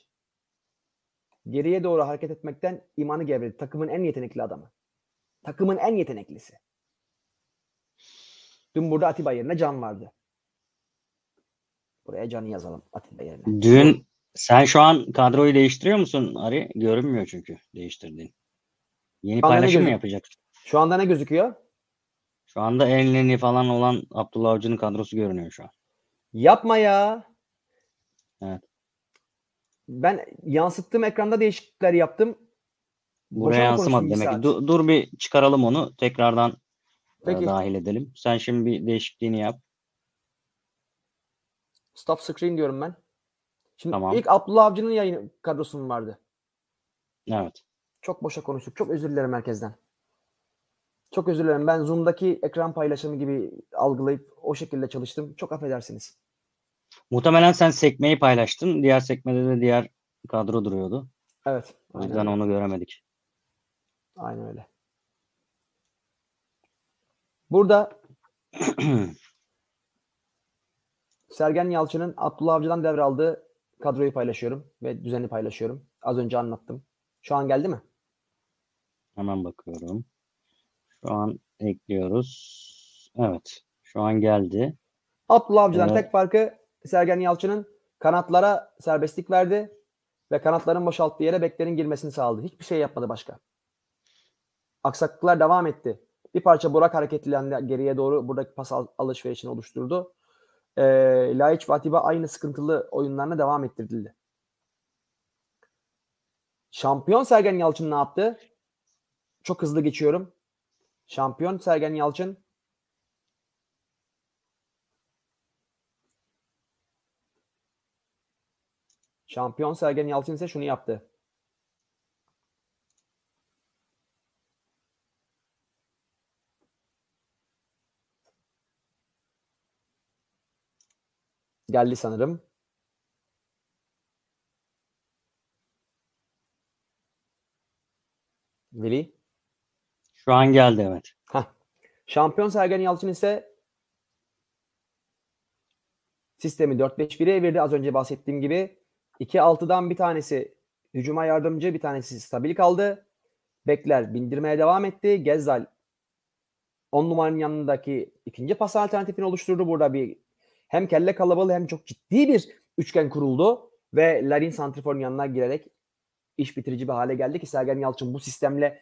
Geriye doğru hareket etmekten imanı gevredi. Takımın en yetenekli adamı. Takımın en yeteneklisi. Dün burada Atiba yerine Can vardı. Buraya Can'ı yazalım Atiba yerine. Dün sen şu an kadroyu değiştiriyor musun Ari? Görünmüyor çünkü değiştirdiğin. Yeni Şu paylaşım mı yapacaksın? Şu anda ne gözüküyor? Şu anda Elneni falan olan Abdullah Avcı'nın kadrosu görünüyor şu an. Yapma ya. Evet. Ben yansıttığım ekranda değişiklikler yaptım. Buraya yansımadı demek ki. Dur, dur bir çıkaralım onu. Tekrardan e, Peki. dahil edelim. Sen şimdi bir değişikliğini yap. Stop screen diyorum ben. Şimdi Tamam. ilk Abdullah Avcı'nın yayın kadrosu mu vardı? Evet. Çok boşa konuştuk. Çok özür dilerim herkesten. Çok özür dilerim. Ben Zoom'daki ekran paylaşımı gibi algılayıp o şekilde çalıştım. Çok affedersiniz. Muhtemelen sen sekmeyi paylaştın. Diğer sekmede de diğer kadro duruyordu. Evet. O Aynen, yüzden öyle. onu göremedik. Aynen öyle. Burada Sergen Yalçın'ın Abdullah Avcı'dan devraldığı kadroyu paylaşıyorum ve düzeni paylaşıyorum. Az önce anlattım. Şu an geldi mi? Hemen bakıyorum. Şu an ekliyoruz. Evet. Şu an geldi. Abdullah Avcı'dan Evet. tek farkı Sergen Yalçın'ın kanatlara serbestlik verdi ve kanatların boşalttığı yere beklerin girmesini sağladı. Hiçbir şey yapmadı başka. Aksaklıklar devam etti. Bir parça Burak hareketlendi geriye doğru buradaki pas al- alışverişini oluşturdu. Ee, Laiç ve Atiba aynı sıkıntılı oyunlarına devam ettirildi. Şampiyon Sergen Yalçın ne yaptı? Çok hızlı geçiyorum. Şampiyon Sergen Yalçın Şampiyon Sergen Yalçın ise şunu yaptı. Geldi sanırım. Veli. Şu an geldi evet. Heh. Şampiyon Sergen Yalçın ise sistemi 4-5-1'e evirdi. Az önce bahsettiğim gibi 2-6'dan bir tanesi hücuma yardımcı, bir tanesi stabil kaldı. Bekler bindirmeye devam etti. Gezzal 10 numaranın yanındaki ikinci pas alternatifini oluşturdu. Burada bir hem kelle kalabalığı hem çok ciddi bir üçgen kuruldu ve Larin Santrifor'un yanına girerek iş bitirici bir hale geldi ki Sergen Yalçın bu sistemle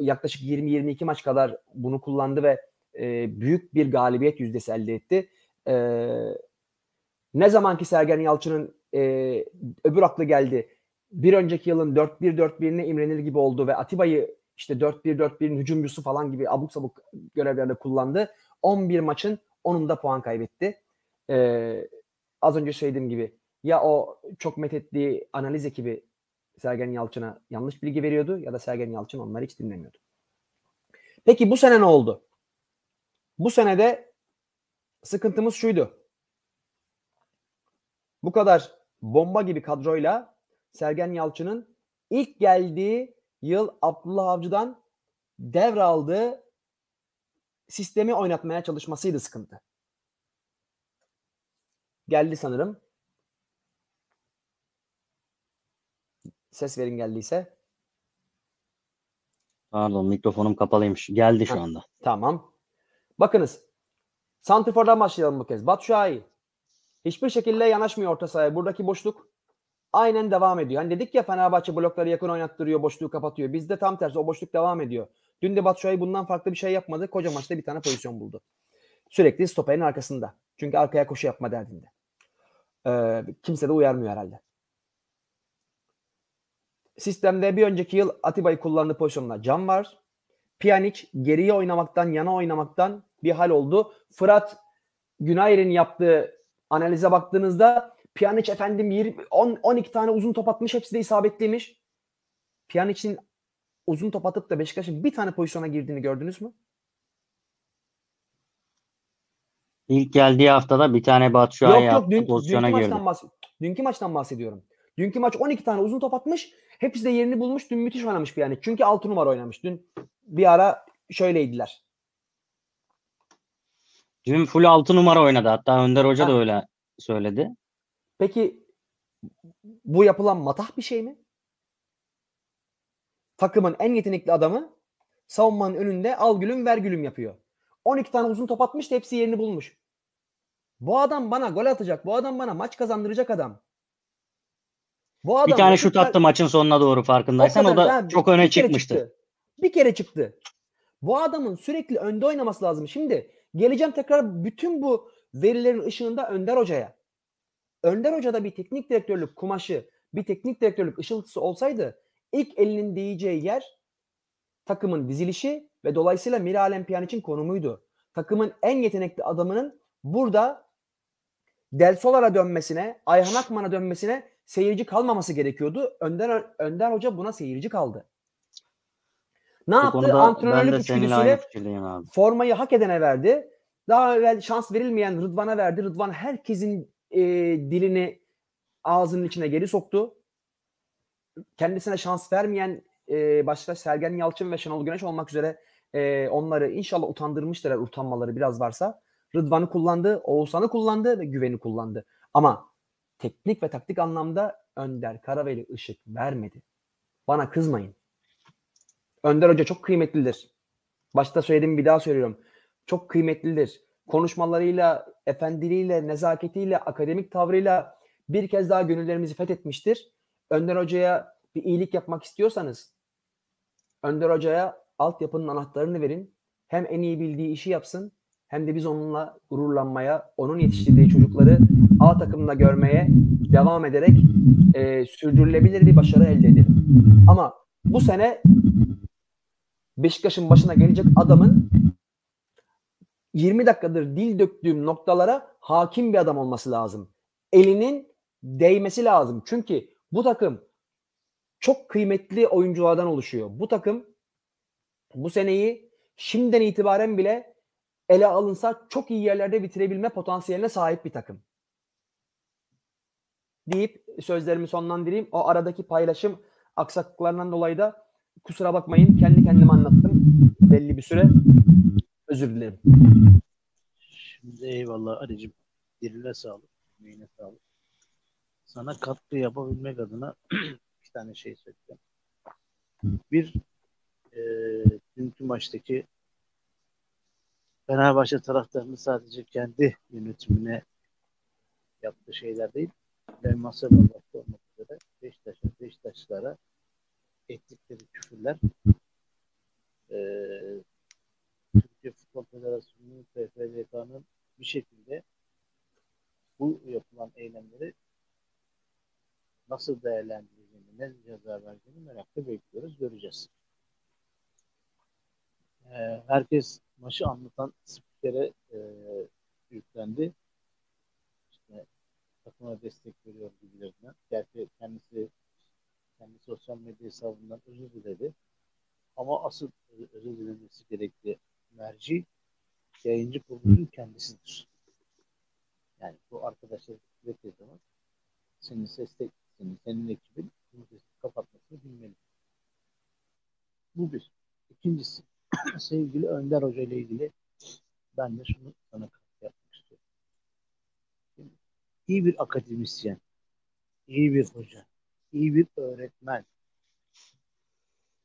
yaklaşık 20-22 maç kadar bunu kullandı ve e, büyük bir galibiyet yüzdesi elde etti. E, ne zaman ki Sergen Yalçın'ın e, öbür aklı geldi. Bir önceki yılın 4-1-4-1'ine imrenir gibi oldu ve Atiba'yı işte 4-1-4-1'in hücumcusu falan gibi abuk sabuk görevlerde kullandı. 11 maçın 10'unda puan kaybetti. E, az önce söylediğim gibi ya o çok methettiği analiz ekibi Sergen Yalçın'a yanlış bilgi veriyordu ya da Sergen Yalçın onları hiç dinlemiyordu. Peki bu sene ne oldu? Bu senede sıkıntımız şuydu. Bu kadar bomba gibi kadroyla Sergen Yalçın'ın ilk geldiği yıl Abdullah Avcı'dan devraldığı sistemi oynatmaya çalışmasıydı sıkıntı. Geldi sanırım. Ses verin geldiyse. Pardon mikrofonum kapalıymış. Geldi şu anda. Tamam. Bakınız. Santrifor'dan başlayalım bu kez. Şahin. Hiçbir şekilde yanaşmıyor orta sahaya. Buradaki boşluk aynen devam ediyor. Hani dedik ya Fenerbahçe blokları yakın oynattırıyor, boşluğu kapatıyor. Bizde tam tersi o boşluk devam ediyor. Dün de Şahin bundan farklı bir şey yapmadı. Koca maçta bir tane pozisyon buldu. Sürekli stoperin arkasında. Çünkü arkaya koşu yapma derdinde. Ee, kimse de uyarmıyor herhalde. Sistemde bir önceki yıl Atiba'yı kullandığı pozisyonda Can var. Pjanic geriye oynamaktan, yana oynamaktan bir hal oldu. Fırat Günayer'in yaptığı analize baktığınızda Pjanic efendim 20, 10, 12 tane uzun top atmış. Hepsi de isabetliymiş. Pjanic'in uzun top atıp da Beşiktaş'ın bir tane pozisyona girdiğini gördünüz mü? İlk geldiği haftada bir tane Batshuayi Yok yok dün, pozisyona dünkü girdi. maçtan, bahs- dünkü maçtan bahsediyorum. Dünkü maç 12 tane uzun top atmış. Hepsi de yerini bulmuş. Dün müthiş oynamış yani. Çünkü 6 numara oynamış. Dün bir ara şöyleydiler. Dün full 6 numara oynadı. Hatta Önder Hoca da Ha. öyle söyledi. Peki bu yapılan matah bir şey mi? Takımın en yetenekli adamı savunmanın önünde al gülüm ver gülüm yapıyor. 12 tane uzun top atmış da hepsi yerini bulmuş. Bu adam bana gol atacak. Bu adam bana maç kazandıracak adam. Bu adam Bir tane şut attı maçın sonuna doğru farkındaysan. O, kadar. da Ha, çok öne çıkmıştı. çıktı. Bir kere çıktı. Bu adamın sürekli önde oynaması lazım. Şimdi geleceğim tekrar bütün bu verilerin ışığında Önder Hoca'ya. Önder Hoca'da bir teknik direktörlük kumaşı, bir teknik direktörlük ışıltısı olsaydı ilk elinin değeceği yer takımın dizilişi ve dolayısıyla Miralem Pjanic'in konumuydu. Takımın en yetenekli adamının burada Del Solar'a dönmesine, Ayhan Akman'a dönmesine seyirci kalmaması gerekiyordu. Önder, Önder Hoca buna seyirci kaldı. Ne Bu yaptı? Antrenörlük abi. formayı hak edene verdi. Daha evvel şans verilmeyen Rıdvan'a verdi. Rıdvan herkesin e, dilini ağzının içine geri soktu. Kendisine şans vermeyen e, başta Sergen Yalçın ve Şenol Güneş olmak üzere e, onları inşallah utandırmıştır utanmaları biraz varsa. Rıdvan'ı kullandı, Oğuzhan'ı kullandı ve Güven'i kullandı. Ama teknik ve taktik anlamda Önder Karaveli ışık vermedi. Bana kızmayın. Önder Hoca çok kıymetlidir. Başta söyledim bir daha söylüyorum. Çok kıymetlidir. Konuşmalarıyla, efendiliğiyle, nezaketiyle, akademik tavrıyla bir kez daha gönüllerimizi fethetmiştir. Önder Hoca'ya bir iyilik yapmak istiyorsanız Önder Hoca'ya altyapının anahtarını verin. Hem en iyi bildiği işi yapsın hem de biz onunla gururlanmaya, onun yetiştirdiği çocukları A takımında görmeye devam ederek e, sürdürülebilir bir başarı elde edelim. Ama bu sene Beşiktaş'ın başına gelecek adamın 20 dakikadır dil döktüğüm noktalara hakim bir adam olması lazım. Elinin değmesi lazım. Çünkü bu takım çok kıymetli oyunculardan oluşuyor. Bu takım bu seneyi şimdiden itibaren bile ele alınsa çok iyi yerlerde bitirebilme potansiyeline sahip bir takım. Deyip sözlerimi sonlandırayım. O aradaki paylaşım aksaklıklarından dolayı da kusura bakmayın. Kendi kendime anlattım. Belli bir süre. Özür dilerim. Şimdi eyvallah Ali'cim. Diline sağlık. Emeğine sağlık. Sana katkı yapabilmek adına iki tane şey söyleyeceğim. Bir e, dünkü maçtaki Fenerbahçe taraftarının sadece kendi yönetimine yaptığı şeyler değil. Ben masa başta olmak üzere Beşiktaş'a, Beşiktaşlara ettikleri küfürler e, Türkiye Futbol Federasyonu'nun TFLK'nın bir şekilde bu yapılan eylemleri nasıl değerlendireceğini, ne ceza vereceğini merakla bekliyoruz, göreceğiz. Ee, herkes maçı anlatan spikere e, yüklendi. İşte takıma destek veriyor gibilerinden. Gerçi kendisi kendi sosyal medya hesabından özür diledi. Ama asıl özür dilemesi gerekli merci yayıncı kuruluşun kendisidir. Yani bu arkadaşlar sürekli zaman senin ses tek, senin, ekibin bu sesi kapatmasını bilmeli. Bu bir. İkincisi sevgili Önder Hoca ile ilgili ben de şunu sana yapmak istiyorum. Şimdi, iyi bir akademisyen, iyi bir hoca, iyi bir öğretmen.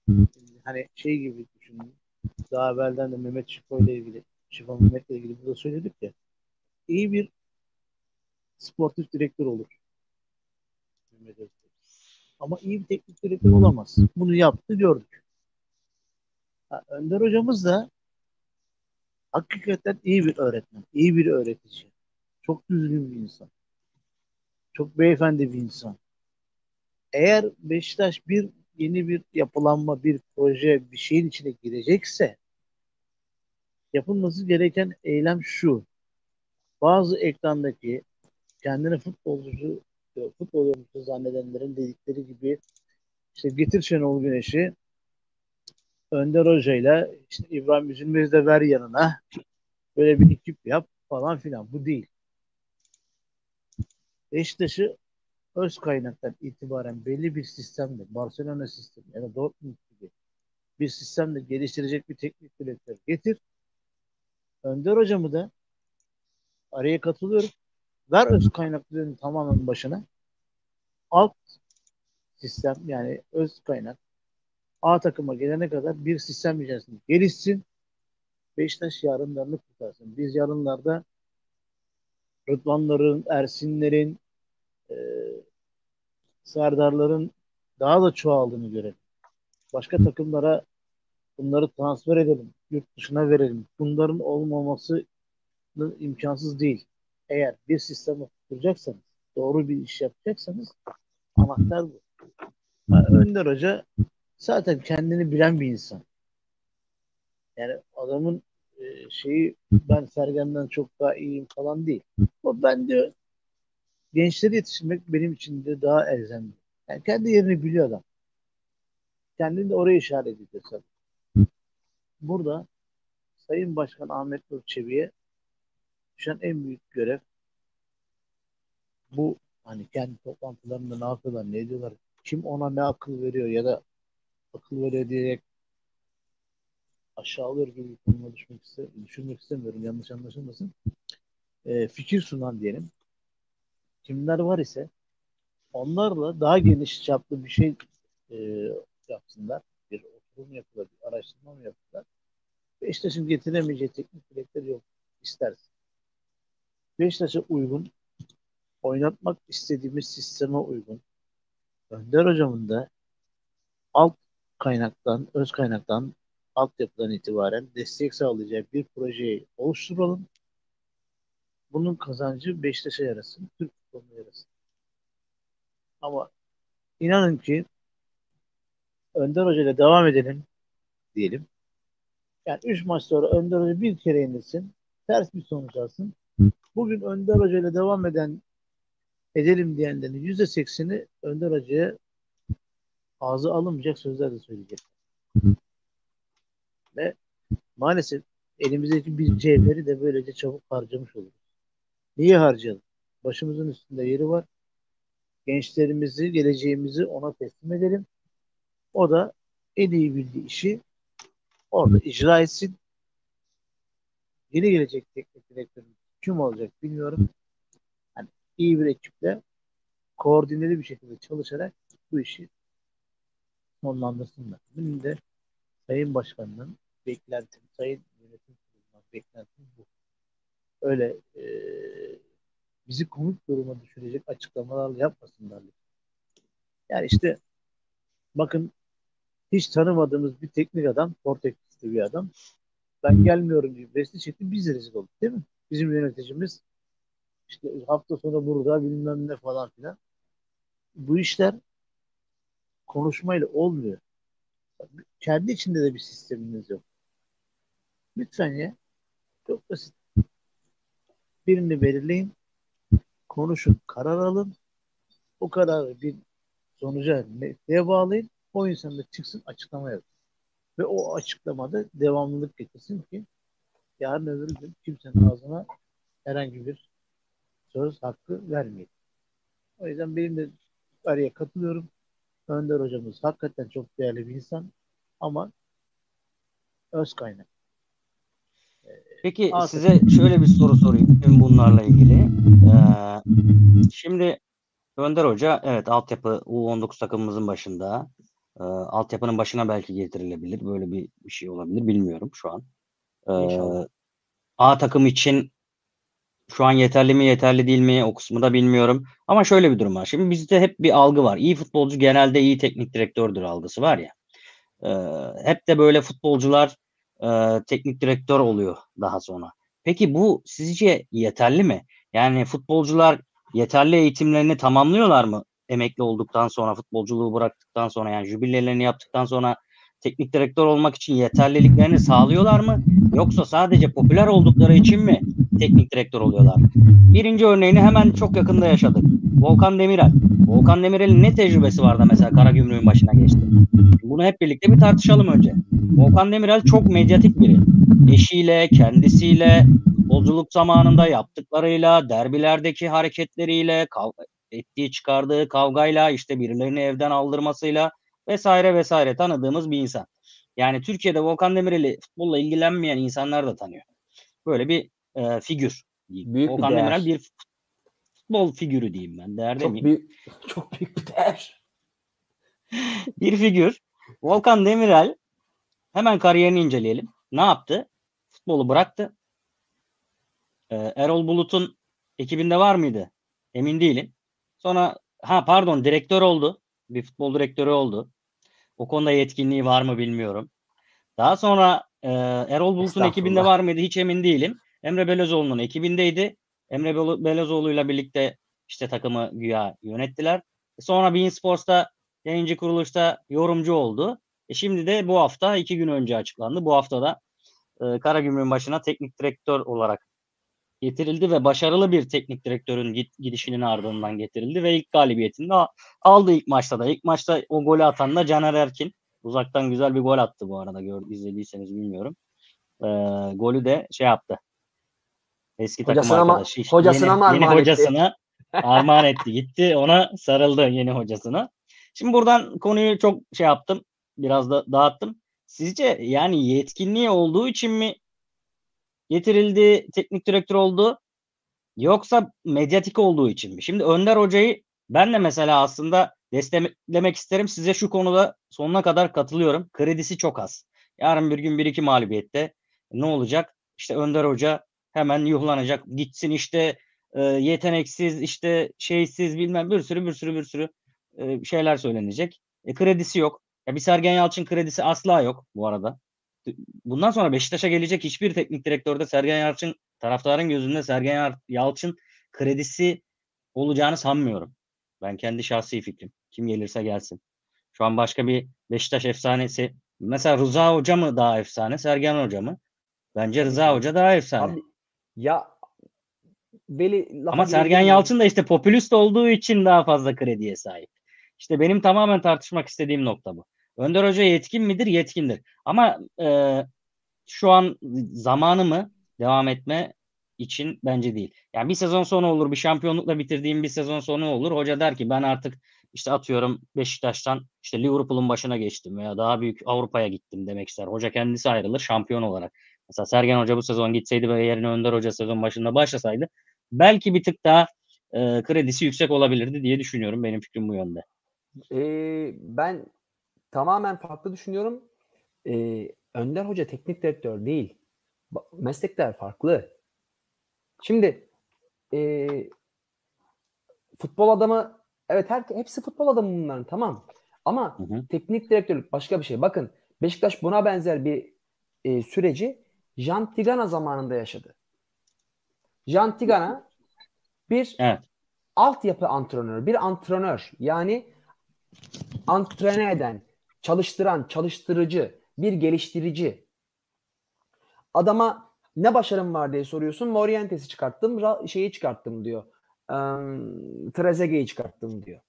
Şimdi hani şey gibi düşünün. Daha evvelden de Mehmet Şifo ile ilgili, Şifo Mehmet'le ilgili burada söyledik ya. İyi bir sportif direktör olur. Mehmet. Ama iyi bir teknik direktör olamaz. Bunu yaptı gördük. Önder hocamız da hakikaten iyi bir öğretmen, iyi bir öğretici. Çok düzgün bir insan. Çok beyefendi bir insan. Eğer Beşiktaş bir yeni bir yapılanma, bir proje, bir şeyin içine girecekse yapılması gereken eylem şu. Bazı ekrandaki kendini futbolcu futbol zannedenlerin dedikleri gibi işte getir Şenol Güneş'i Önder Hoca ile işte İbrahim Üzülmez'i de ver yanına böyle bir ekip yap falan filan. Bu değil. Beşiktaş'ı öz kaynaktan itibaren belli bir sistemle Barcelona sistemi ya da Dortmund gibi bir sistemle geliştirecek bir teknik direktör getir. Önder hocamı da araya katılıyorum. Ver öz kaynakların tamamen başına. Alt sistem yani öz kaynak A takıma gelene kadar bir sistem içerisinde gelişsin. Beşiktaş yarınlarını kurtarsın. Biz yarınlarda Rıdvanların, Ersinlerin, e, Serdarların daha da çoğaldığını görelim. Başka takımlara bunları transfer edelim. Yurt dışına verelim. Bunların olmaması imkansız değil. Eğer bir sistemi kuracaksanız, doğru bir iş yapacaksanız anahtar bu. Yani Önder Hoca zaten kendini bilen bir insan. Yani adamın e, şeyi ben Sergen'den çok daha iyiyim falan değil. O ben diyor gençleri yetiştirmek benim için de daha elzemli. Yani kendi yerini biliyor adam. Kendini de oraya işaret ediyor tabii. Burada Sayın Başkan Ahmet Nur Çebi'ye düşen en büyük görev bu hani kendi toplantılarında ne yapıyorlar, ne ediyorlar, kim ona ne akıl veriyor ya da akıl veriyor diyerek aşağılıyor gibi bir konuma düşmek iste, düşünmek istemiyorum. Yanlış anlaşılmasın. E, fikir sunan diyelim. Kimler var ise onlarla daha geniş çaplı bir şey e, yapsınlar. Bir oturum yapılır, bir araştırma mı yapılır. Beşiktaş'ın getiremeyeceği teknik direktör yok istersin. Beşiktaş'a uygun, oynatmak istediğimiz sisteme uygun, Önder hocamın da alt kaynaktan, öz kaynaktan, altyapıdan itibaren destek sağlayacak bir projeyi oluşturalım. Bunun kazancı Beşiktaş'a yarasın, Türk futboluna yarasın. Ama inanın ki Önder Hoca ile devam edelim diyelim. Yani 3 maç sonra Önder Hoca bir kere indirsin. Ters bir sonuç alsın. Bugün Önder Hoca ile devam eden edelim diyenlerin %80'i Önder Hoca'ya ağzı alınmayacak sözler de söyleyecek. Hı hı. Ve maalesef elimizdeki bir cevheri de böylece çabuk harcamış oluruz. Niye harcayalım? Başımızın üstünde yeri var. Gençlerimizi, geleceğimizi ona teslim edelim. O da en iyi bildiği işi orada icra etsin. Yeni gelecek teknik direktörümüz kim olacak bilmiyorum. Yani iyi bir ekiple koordineli bir şekilde çalışarak bu işi sonlandırsınlar. Benim de Sayın Başkan'ın beklentim, Sayın Yönetim Kurulu'ndan beklentim bu. Öyle e, bizi komik duruma düşürecek açıklamalarla yapmasınlar. Yani işte bakın hiç tanımadığımız bir teknik adam, Portekizli bir adam. Ben gelmiyorum diye vesti çekti biz de rezil olduk değil mi? Bizim yöneticimiz işte hafta sonu burada bilmem ne falan filan. Bu işler konuşmayla olmuyor. Kendi içinde de bir sisteminiz yok. Lütfen ya. Çok basit. Birini belirleyin. Konuşun. Karar alın. O kararı bir sonuca netliğe bağlayın. O insan da çıksın açıklama yapsın. Ve o açıklamada devamlılık getirsin ki yarın öbür gün kimsenin ağzına herhangi bir söz hakkı vermeyin. O yüzden benim de araya katılıyorum. Önder hocamız hakikaten çok değerli bir insan ama öz kaynak. Peki Aa, size şöyle bir soru sorayım tüm bunlarla ilgili. Ee, şimdi Önder Hoca evet altyapı U19 takımımızın başında. E, altyapının başına belki getirilebilir. Böyle bir, bir şey olabilir. Bilmiyorum şu an. E, İnşallah. A takım için şu an yeterli mi yeterli değil mi o kısmı da bilmiyorum. Ama şöyle bir durum var. Şimdi bizde hep bir algı var. İyi futbolcu genelde iyi teknik direktördür algısı var ya. E, hep de böyle futbolcular e, teknik direktör oluyor daha sonra. Peki bu sizce yeterli mi? Yani futbolcular yeterli eğitimlerini tamamlıyorlar mı? Emekli olduktan sonra, futbolculuğu bıraktıktan sonra yani jübilelerini yaptıktan sonra teknik direktör olmak için yeterliliklerini sağlıyorlar mı? Yoksa sadece popüler oldukları için mi teknik direktör oluyorlar? Birinci örneğini hemen çok yakında yaşadık. Volkan Demirel. Volkan Demirel'in ne tecrübesi vardı mesela Karagümrük'ün başına geçti? Bunu hep birlikte bir tartışalım önce. Volkan Demirel çok medyatik biri. Eşiyle, kendisiyle, futbolculuk zamanında yaptıklarıyla, derbilerdeki hareketleriyle, kavga, ettiği çıkardığı kavgayla, işte birilerini evden aldırmasıyla vesaire vesaire tanıdığımız bir insan. Yani Türkiye'de Volkan Demirel'i futbolla ilgilenmeyen insanlar da tanıyor. Böyle bir e, figür. Diyeyim. Büyük bir Volkan değer. Demirel bir futbol figürü diyeyim ben. Değer Çok demeyeyim. büyük, çok büyük bir değer. bir figür. Volkan Demirel hemen kariyerini inceleyelim. Ne yaptı? Futbolu bıraktı. Ee, Erol Bulut'un ekibinde var mıydı? Emin değilim. Sonra ha pardon direktör oldu. Bir futbol direktörü oldu. O konuda yetkinliği var mı bilmiyorum. Daha sonra e, Erol Bulut'un ekibinde var mıydı hiç emin değilim. Emre Belözoğlu'nun ekibindeydi. Emre Belözoğlu'yla birlikte işte takımı güya yönettiler. Sonra Bein Sports'ta yayıncı kuruluşta yorumcu oldu. E şimdi de bu hafta iki gün önce açıklandı. Bu hafta da e, Karagümrük'ün başına teknik direktör olarak getirildi ve başarılı bir teknik direktörün gidişinin ardından getirildi ve ilk galibiyetini de aldı ilk maçta da. İlk maçta o golü atan da Caner Erkin. Uzaktan güzel bir gol attı bu arada. Gör, izlediyseniz bilmiyorum. E, golü de şey yaptı. Eski takım Hocasına ma- arkadaşı. işte hocasına yeni, yeni etti? hocasına armağan etti. Gitti ona sarıldı yeni hocasına. Şimdi buradan konuyu çok şey yaptım. Biraz da dağıttım. Sizce yani yetkinliği olduğu için mi getirildi, teknik direktör oldu yoksa medyatik olduğu için mi? Şimdi Önder Hoca'yı ben de mesela aslında desteklemek isterim. Size şu konuda sonuna kadar katılıyorum. Kredisi çok az. Yarın bir gün bir iki mağlubiyette ne olacak? İşte Önder Hoca hemen yuhlanacak. Gitsin işte e, yeteneksiz, işte şeysiz bilmem bir sürü bir sürü bir sürü e, şeyler söylenecek. E, kredisi yok. Ya bir Sergen Yalçın kredisi asla yok bu arada. Bundan sonra Beşiktaş'a gelecek hiçbir teknik direktörde Sergen Yalçın taraftarın gözünde Sergen Yal- Yalçın kredisi olacağını sanmıyorum. Ben kendi şahsi fikrim. Kim gelirse gelsin. Şu an başka bir Beşiktaş efsanesi. Mesela Rıza Hoca mı daha efsane, Sergen Hoca mı? Bence Rıza Hoca daha efsane. Abi, ya Veli Ama Sergen. Yalçın da işte popülist olduğu için daha fazla krediye sahip. İşte benim tamamen tartışmak istediğim nokta bu. Önder Hoca yetkin midir? Yetkindir. Ama e, şu an zamanı mı devam etme için bence değil. Yani bir sezon sonu olur, bir şampiyonlukla bitirdiğim bir sezon sonu olur. Hoca der ki ben artık işte atıyorum Beşiktaş'tan işte Liverpool'un başına geçtim veya daha büyük Avrupa'ya gittim demek ister. Hoca kendisi ayrılır şampiyon olarak. Mesela Sergen Hoca bu sezon gitseydi ve yerine Önder Hoca sezon başında başlasaydı belki bir tık daha e, kredisi yüksek olabilirdi diye düşünüyorum. Benim fikrim bu yönde. Ee, ben tamamen farklı düşünüyorum. Ee, Önder Hoca teknik direktör değil. Meslekler farklı. Şimdi ee, futbol adamı evet her, hepsi futbol adamı bunların tamam. Ama Hı hı. teknik direktörlük başka bir şey. Bakın Beşiktaş buna benzer bir e, süreci Jean Tigana zamanında yaşadı. Jean Tigana bir Evet. altyapı antrenörü, bir antrenör. Yani antrene eden, çalıştıran, çalıştırıcı, bir geliştirici. Adama ne başarım var diye soruyorsun. Morientes'i çıkarttım, şeyi çıkarttım diyor. Eee Trezeguet'i çıkarttım diyor.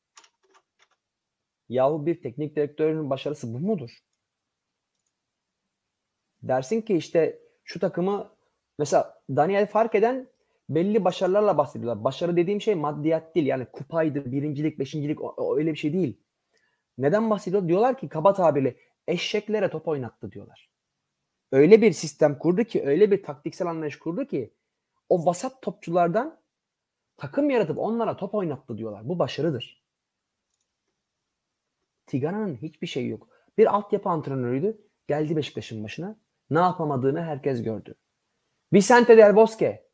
Yahu bir teknik direktörün başarısı bu mudur? Dersin ki işte şu takımı mesela Daniel Farke'den belli başarılarla bahsediyorlar. Başarı dediğim şey maddiyat değil. Yani kupaydı, birincilik, beşincilik o öyle bir şey değil. Neden bahsediyor? Diyorlar ki kaba tabirle eşeklere top oynattı diyorlar. Öyle bir sistem kurdu ki, öyle bir taktiksel anlayış kurdu ki o vasat topçulardan takım yaratıp onlara top oynattı diyorlar. Bu başarıdır. Tigana'nın hiçbir şeyi yok. Bir altyapı antrenörüydü. Geldi Beşiktaş'ın başına. Ne yapamadığını herkes gördü. Vicente Del Bosque.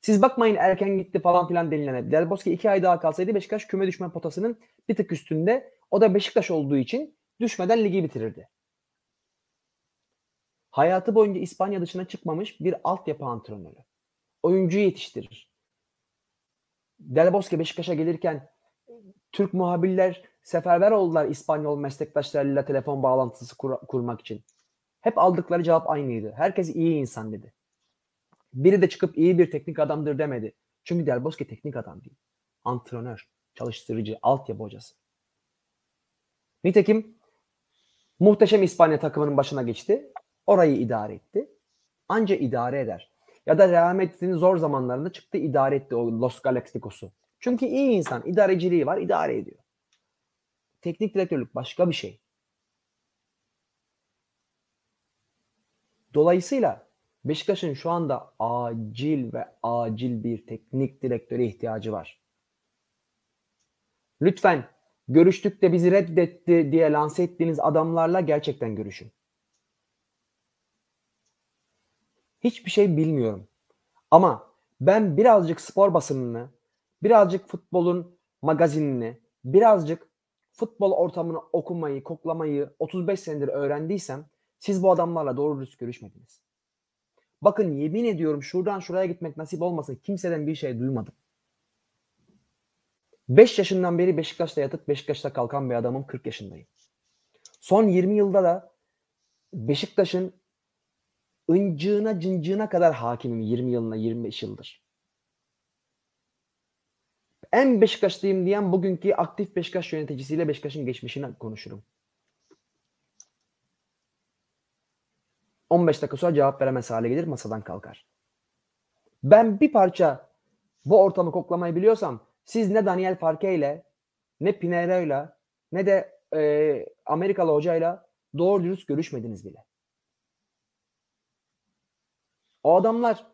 Siz bakmayın erken gitti falan filan denilene. Del Bosque iki ay daha kalsaydı Beşiktaş küme düşme potasının bir tık üstünde. O da Beşiktaş olduğu için düşmeden ligi bitirirdi. Hayatı boyunca İspanya dışına çıkmamış bir altyapı antrenörü. Oyuncu yetiştirir. Del Bosque Beşiktaş'a gelirken Türk muhabirler seferber oldular İspanyol meslektaşlarıyla telefon bağlantısı kur- kurmak için. Hep aldıkları cevap aynıydı. Herkes iyi insan dedi. Biri de çıkıp iyi bir teknik adamdır demedi. Çünkü Del Bosque teknik adam değil. Antrenör, çalıştırıcı, altyapı hocası. Nitekim muhteşem İspanya takımının başına geçti. Orayı idare etti. Anca idare eder. Ya da Real Madrid'in zor zamanlarında çıktı idare etti o Los Galacticos'u. Çünkü iyi insan, idareciliği var, idare ediyor. Teknik direktörlük başka bir şey. Dolayısıyla Beşiktaş'ın şu anda acil ve acil bir teknik direktöre ihtiyacı var. Lütfen görüştük de bizi reddetti diye lanse ettiğiniz adamlarla gerçekten görüşün. Hiçbir şey bilmiyorum. Ama ben birazcık spor basınını, birazcık futbolun magazinini, birazcık futbol ortamını okumayı, koklamayı 35 senedir öğrendiysem siz bu adamlarla doğru dürüst görüşmediniz. Bakın yemin ediyorum şuradan şuraya gitmek nasip olmasın kimseden bir şey duymadım. 5 yaşından beri Beşiktaş'ta yatıp Beşiktaş'ta kalkan bir adamım 40 yaşındayım. Son 20 yılda da Beşiktaş'ın ıncığına cıncığına kadar hakimim 20 yılına 25 yıldır. En Beşiktaşlıyım diyen bugünkü aktif Beşiktaş yöneticisiyle Beşiktaş'ın geçmişini konuşurum. 15 dakika sonra cevap veremez hale gelir masadan kalkar. Ben bir parça bu ortamı koklamayı biliyorsam siz ne Daniel Farke ile ne Pinheiro ne de e, Amerikalı hocayla doğru dürüst görüşmediniz bile. O adamlar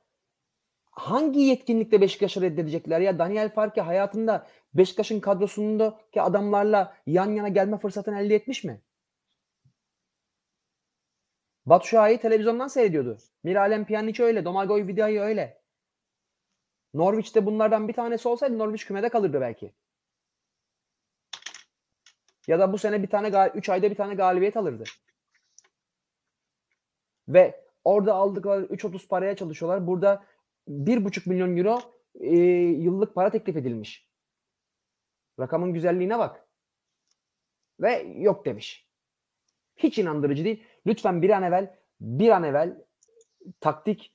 hangi yetkinlikle Beşiktaş'ı reddedecekler ya? Daniel Farke hayatında Beşiktaş'ın kadrosundaki adamlarla yan yana gelme fırsatını elde etmiş mi? Batu Şua'yı televizyondan seyrediyordu. Miralem Pjanic öyle. Domagoj Vida'yı öyle. Norwich'te bunlardan bir tanesi olsaydı Norwich kümede kalırdı belki. Ya da bu sene bir tane 3 ayda bir tane galibiyet alırdı. Ve orada aldıkları 3.30 paraya çalışıyorlar. Burada 1.5 milyon euro e, yıllık para teklif edilmiş. Rakamın güzelliğine bak. Ve yok demiş. Hiç inandırıcı değil. Lütfen bir an evvel bir an evvel taktik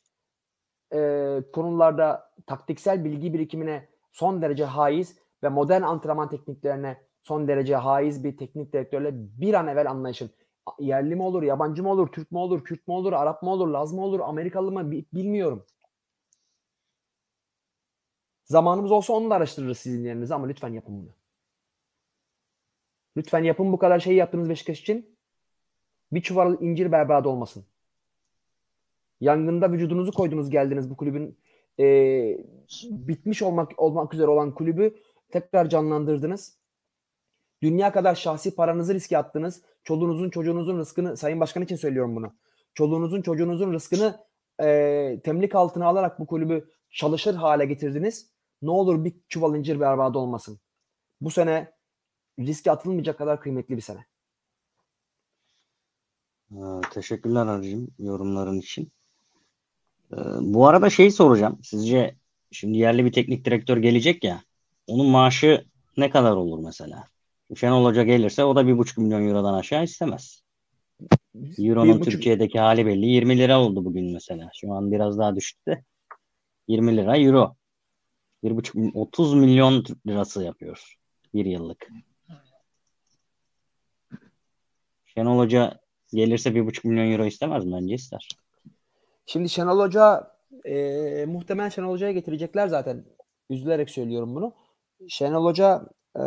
e, konularda taktiksel bilgi birikimine son derece haiz ve modern antrenman tekniklerine son derece haiz bir teknik direktörle bir an evvel anlayışın. Yerli mi olur, yabancı mı olur, Türk mü olur, Kürt mü olur, Arap mı olur, Laz mı olur, Amerikalı mı bilmiyorum. Zamanımız olsa onu da araştırırız sizin yerinize ama lütfen yapın bunu. Lütfen yapın bu kadar şey yaptığınız Beşiktaş için. Bir çuval incir berbat olmasın. Yangında vücudunuzu koydunuz geldiniz bu kulübün e, bitmiş olmak olmak üzere olan kulübü tekrar canlandırdınız. Dünya kadar şahsi paranızı riske attınız. Çoluğunuzun çocuğunuzun rızkını Sayın Başkan için söylüyorum bunu. Çoluğunuzun çocuğunuzun rızkını e, temlik altına alarak bu kulübü çalışır hale getirdiniz. Ne olur bir çuval incir berbat olmasın. Bu sene riske atılmayacak kadar kıymetli bir sene. Ee, teşekkürler Arıcığım yorumların için. Ee, bu arada şeyi soracağım. Sizce şimdi yerli bir teknik direktör gelecek ya. Onun maaşı ne kadar olur mesela? Şenol Hoca gelirse o da bir buçuk milyon eurodan aşağı istemez. Euro'nun buçuk... Türkiye'deki hali belli. 20 lira oldu bugün mesela. Şu an biraz daha düştü de. 20 lira euro. Bir buçuk 30 milyon Türk lirası yapıyor. Bir yıllık. Şenol Hoca gelirse bir buçuk milyon euro istemez mi? Bence ister. Şimdi Şenol Hoca e, muhtemelen Şenol Hoca'ya getirecekler zaten. Üzülerek söylüyorum bunu. Şenol Hoca e,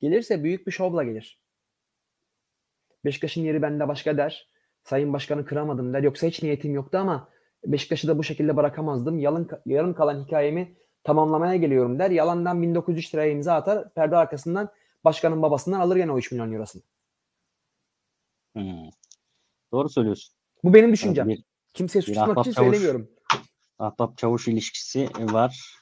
gelirse büyük bir şovla gelir. Beşiktaş'ın yeri bende başka der. Sayın Başkanı kıramadım der. Yoksa hiç niyetim yoktu ama Beşiktaş'ı da bu şekilde bırakamazdım. Yalın, yarım kalan hikayemi tamamlamaya geliyorum der. Yalandan 1903 liraya imza atar. Perde arkasından başkanın babasından alır gene o 3 milyon eurosunu. Hmm. Doğru söylüyorsun. Bu benim düşüncem. Bir, Kimseye suçlamak için çavuş. söylemiyorum. ahbap çavuş ilişkisi var.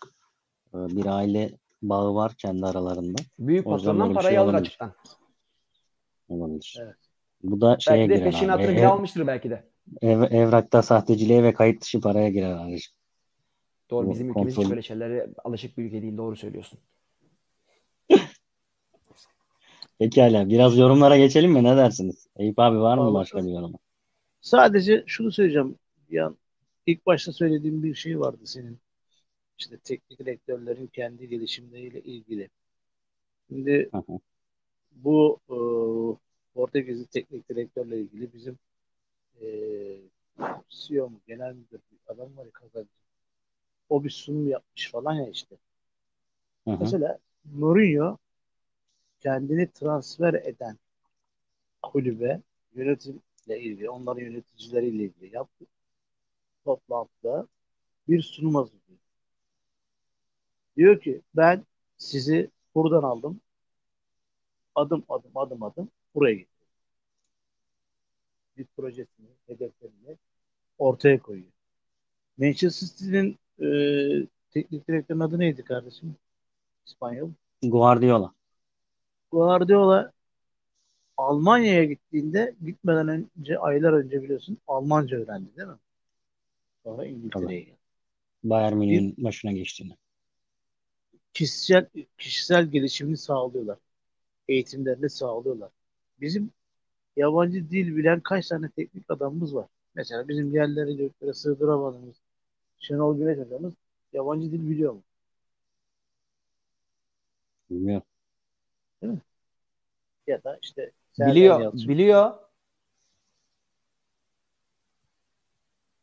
Ee, Bir aile bağı var kendi aralarında. Büyük patrondan parayı şey alır olabilir. açıktan. Olabilir. Evet. Bu da şeye Belki de girer peşinatını abi. bile almıştır belki de. ev, evrakta sahteciliğe ve kayıt dışı paraya girer abi. Doğru Bu bizim ülkemiz hiç kontrol- böyle şeylere alışık bir ülke değil. Doğru söylüyorsun. Pekala. Biraz yorumlara geçelim mi? Ne dersiniz? Eyüp abi var mı başka bir yorum? Sadece şunu söyleyeceğim. Ya ilk başta söylediğim bir şey vardı senin. İşte teknik direktörlerin kendi gelişimleriyle ilgili. Şimdi bu e, Portekizli teknik direktörle ilgili bizim e, CEO mu genel müdür bir adam var ya kazancı. O bir sunum yapmış falan ya işte. Hı hı. Mesela Mourinho kendini transfer eden kulübe yönetimle ilgili, onların yöneticileriyle ilgili yaptığı toplantıda bir sunum hazırlıyor. Diyor ki ben sizi buradan aldım. Adım adım adım adım buraya getirdim. Bir projesini, hedeflerini ortaya koyuyor. Manchester City'nin e, teknik direktörün adı neydi kardeşim? İspanyol. Guardiola. Guardiola Almanya'ya gittiğinde gitmeden önce aylar önce biliyorsun Almanca öğrendi değil mi? Sonra İngiltere'ye geldi. Bayern Münih'in başına geçtiğini. Kişisel kişisel gelişimini sağlıyorlar. Eğitimlerini sağlıyorlar. Bizim yabancı dil bilen kaç tane teknik adamımız var? Mesela bizim yerlere göklere sığdıramadığımız Şenol Güneş hocamız yabancı dil biliyor mu? Bilmiyorum. Ya da işte Biliyor. Yalçın. Biliyor.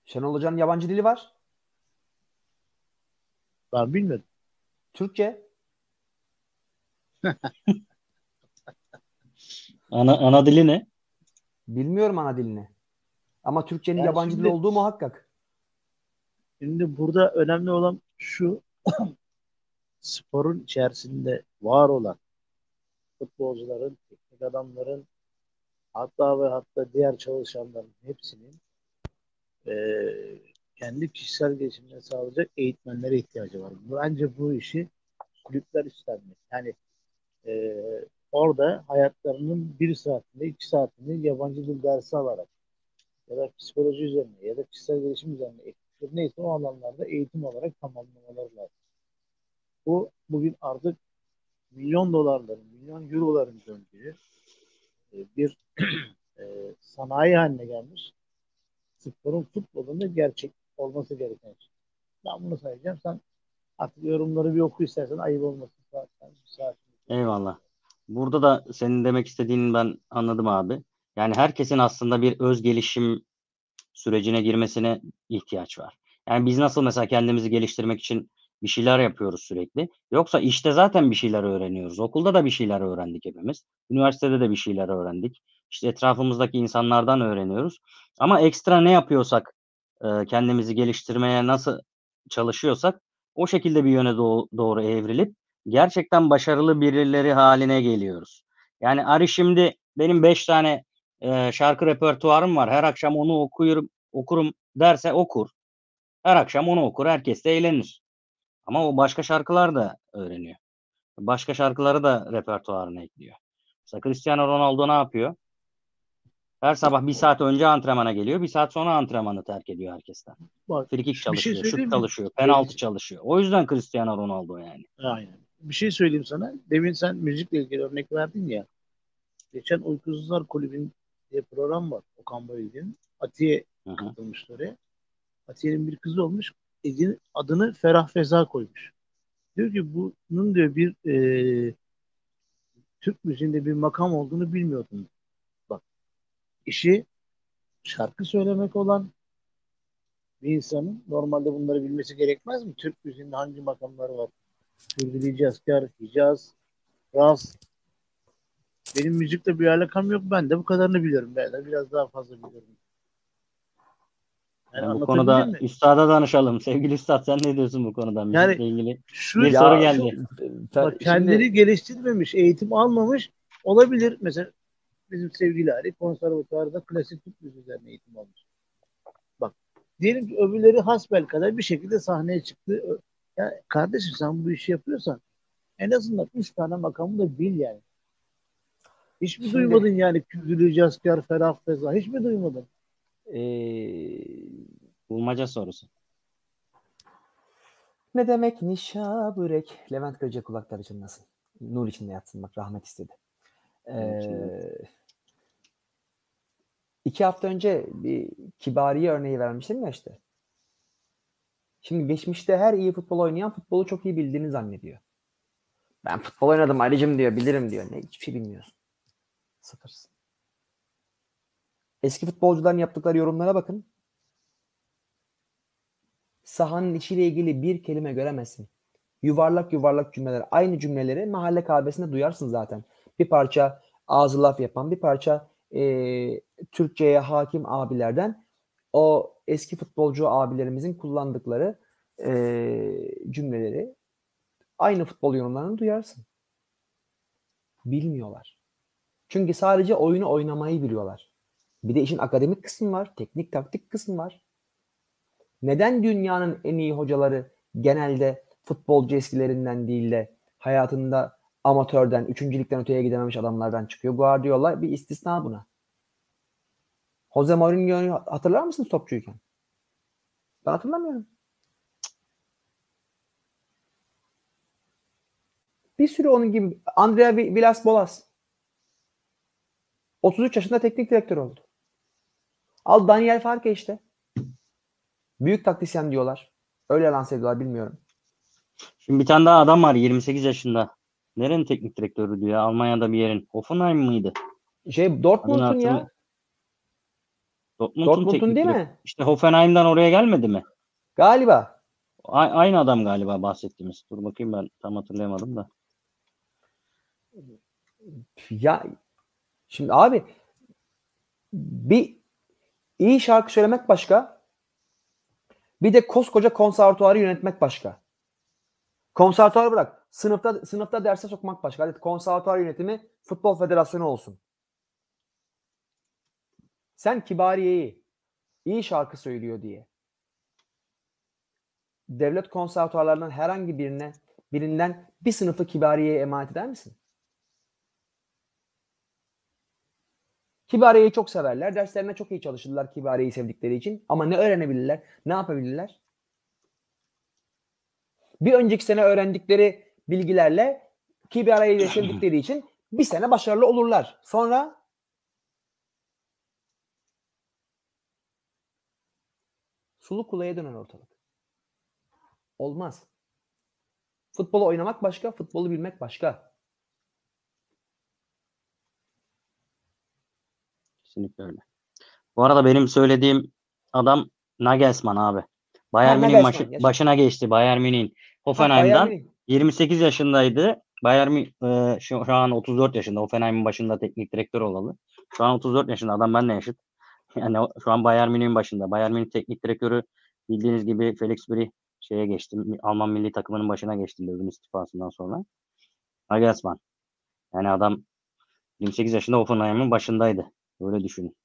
Şenol Hoca'nın yabancı dili var. Ben bilmiyordum. Türkçe. Ana, ana dili ne? Bilmiyorum ana dilini. Ama Türkçenin Yani yabancı şimdi- dili olduğu muhakkak. Şimdi burada önemli olan şu sporun içerisinde var olan futbolcuların, teknik adamların hatta ve hatta diğer çalışanların hepsinin eee, kendi kişisel gelişimini sağlayacak eğitmenlere ihtiyacı var. Bence bu işi kulüpler üstlenmeli. Yani eee, orada hayatlarının bir saatinde, iki saatinde yabancı dil dersi alarak ya da psikoloji üzerine ya da kişisel gelişim üzerine neyse o alanlarda eğitim olarak tamamlamaları lazım. Bu bugün artık milyon dolarların, milyon euroların döndüğü e, bir e, sanayi haline gelmiş. Sporun futbolunda gerçek olması gereken şey. Ben bunu sayacağım. Sen artık yorumları bir oku istersen ayıp olmasın. Zaten. Eyvallah. Burada da senin demek istediğini ben anladım abi. Yani herkesin aslında bir öz gelişim sürecine girmesine ihtiyaç var. Yani biz nasıl mesela kendimizi geliştirmek için bir şeyler yapıyoruz sürekli. Yoksa işte zaten bir şeyler öğreniyoruz. Okulda da bir şeyler öğrendik hepimiz. Üniversitede de bir şeyler öğrendik. İşte etrafımızdaki insanlardan öğreniyoruz. Ama ekstra ne yapıyorsak e, kendimizi geliştirmeye nasıl çalışıyorsak o şekilde bir yöne doğ- doğru evrilip gerçekten başarılı birileri haline geliyoruz. Yani Ari şimdi benim 5 tane e, şarkı repertuarım var. Her akşam onu okuyorum, okurum derse okur. Her akşam onu okur. Herkes de eğlenir. Ama o başka şarkılar da öğreniyor. Başka şarkıları da repertuarına ekliyor. Mesela Cristiano Ronaldo ne yapıyor? Her sabah bir saat önce antrenmana geliyor. Bir saat sonra antrenmanı terk ediyor herkesten. Bak, Frikik şey çalışıyor, söyleyeyim şut mi? çalışıyor, penaltı çalışıyor. O yüzden Cristiano Ronaldo yani. Aynen. Bir şey söyleyeyim sana. Demin sen müzikle ilgili örnek verdin ya. Geçen Uykusuzlar Kulübü'nün diye program var. Okan Bayülgen'in. Atiye katılmıştı oraya. Atiye'nin bir kızı olmuş. Edin, adını Ferah Feza koymuş. Diyor ki bunun diyor bir e, Türk müziğinde bir makam olduğunu bilmiyordum. Bak işi şarkı söylemek olan bir insanın normalde bunları bilmesi gerekmez mi? Türk müziğinde hangi makamları var? Türbili Cazkar, Hicaz, Raz. Benim müzikle bir alakam yok. Ben de bu kadarını biliyorum. Ben de biraz daha fazla biliyorum. Yani bu konuda mi? üstada danışalım. Sevgili üstad sen ne diyorsun bu konuda? Yani ilgili Şu bir Ya, soru geldi. Bak kendini şimdi- geliştirmemiş, eğitim almamış olabilir. Mesela bizim sevgili Ali konservatuvarda klasik Türk müziği üzerine eğitim almış. Bak diyelim ki öbürleri hasbel kadar bir şekilde sahneye çıktı. Ya kardeşim sen bu işi yapıyorsan en azından üç tane makamı da bil yani. Hiç mi Şimdi- duymadın yani Küzülü, Caskar, Ferah, Feza? Hiç mi duymadın? Ee, Bulmaca sorusu. ne demek nişa börek? Levent Kırca kulakları çınlasın. Nur içinde yatsın bak rahmet istedi. Ee, iki hafta önce bir kibariye örneği vermiştim ya işte. Şimdi geçmişte her iyi futbol oynayan futbolu çok iyi bildiğini zannediyor. Ben futbol oynadım Ali'cim diyor, bilirim diyor. Ne hiçbir şey bilmiyorsun. Sıfırsın. Eski futbolcuların yaptıkları yorumlara bakın. Sahanın içiyle ilgili bir kelime göremezsin. Yuvarlak yuvarlak cümleler. Aynı cümleleri mahalle kahvesinde duyarsın zaten. Bir parça ağzı laf yapan, bir parça eee, Türkçe'ye hakim abilerden o eski futbolcu abilerimizin kullandıkları eee, cümleleri aynı futbol yorumlarını duyarsın. Bilmiyorlar. Çünkü sadece oyunu oynamayı biliyorlar. Bir de işin akademik kısmı var, teknik taktik kısmı var. Neden dünyanın en iyi hocaları genelde futbolcu eskilerinden değil de hayatında amatörden, üçüncülükten öteye gidememiş adamlardan çıkıyor? Guardiola bir istisna buna. Jose Mourinho'yu hatırlar mısınız topçuyken? Ben hatırlamıyorum. Bir sürü onun gibi. Andrea Villas Boas. 33 yaşında teknik direktör oldu. Al Daniel Farke işte. Büyük taktisyen diyorlar. Öyle lanse ediyorlar bilmiyorum. Şimdi bir tane daha adam var 28 yaşında. Nerenin teknik direktörü diyor? Almanya'da bir yerin. Hoffenheim mıydı? Şey Dortmund'un ya. Dortmund'un Dortmund'un değil mi? İşte Hoffenheim'den oraya gelmedi mi? Galiba. A- aynı adam galiba bahsettiğimiz. Dur bakayım ben tam hatırlayamadım da. Ya şimdi abi bir iyi şarkı söylemek başka. Bir de koskoca konservatuarı yönetmek başka. Konservatuarı bırak. Sınıfta sınıfta derse sokmak başka. Hadi konservatuar yönetimi futbol federasyonu olsun. Sen Kibariye'yi iyi şarkı söylüyor diye devlet konservatuarlarından herhangi birine birinden bir sınıfı Kibariye'ye emanet eder misin? Kibariye'yi çok severler. Derslerine çok iyi çalışırlar Kibariye'yi sevdikleri için. Ama ne öğrenebilirler? Ne yapabilirler? Bir önceki sene öğrendikleri bilgilerle Kibariye'yi sevdikleri için bir sene başarılı olurlar. Sonra sulu kulaya döner ortalık. Olmaz. Futbolu oynamak başka, futbolu bilmek başka. Kesinlikle öyle. Bu arada benim söylediğim adam Nagelsmann abi. Bayern başı- yaşa. başına geçti. Bayern Münih'in. Hoffenheim'dan Bayern Münih. 28 yaşındaydı. Bayern Münih e, şu, şu an 34 yaşında. Hoffenheim'in başında teknik direktör olalı. Şu an 34 yaşında. Adam benimle yaşıt. Yani şu an Bayern Münih'in başında. Bayern Münih teknik direktörü bildiğiniz gibi Felix Brie şeye geçti. Alman milli takımının başına geçti Löw'ün istifasından sonra. Nagelsmann. Yani adam 28 yaşında Hoffenheim'in başındaydı. Böyle düşünün.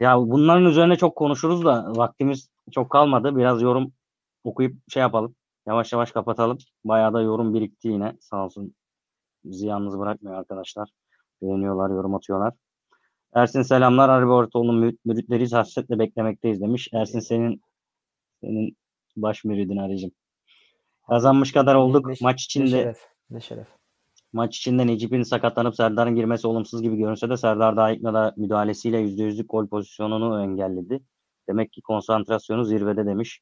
Ya bunların üzerine çok konuşuruz da vaktimiz çok kalmadı. Biraz yorum okuyup şey yapalım. Yavaş yavaş kapatalım. Bayağı da yorum birikti yine. Sağ olsun bizi yalnız bırakmıyor arkadaşlar. Beğeniyorlar, yorum atıyorlar. Ersin selamlar. Harbi Ortaoğlu'nun mü- müritleriyiz. Hasretle beklemekteyiz demiş. Ersin senin senin baş müridin Arıcım. Kazanmış kadar olduk. Ne- Maç Ne içinde şeref. Ne şeref. Maç içinde Necip'in sakatlanıp Serdar'ın girmesi olumsuz gibi görünse de Serdar daha ilk da müdahalesiyle %100'lük gol pozisyonunu engelledi. Demek ki konsantrasyonu zirvede demiş.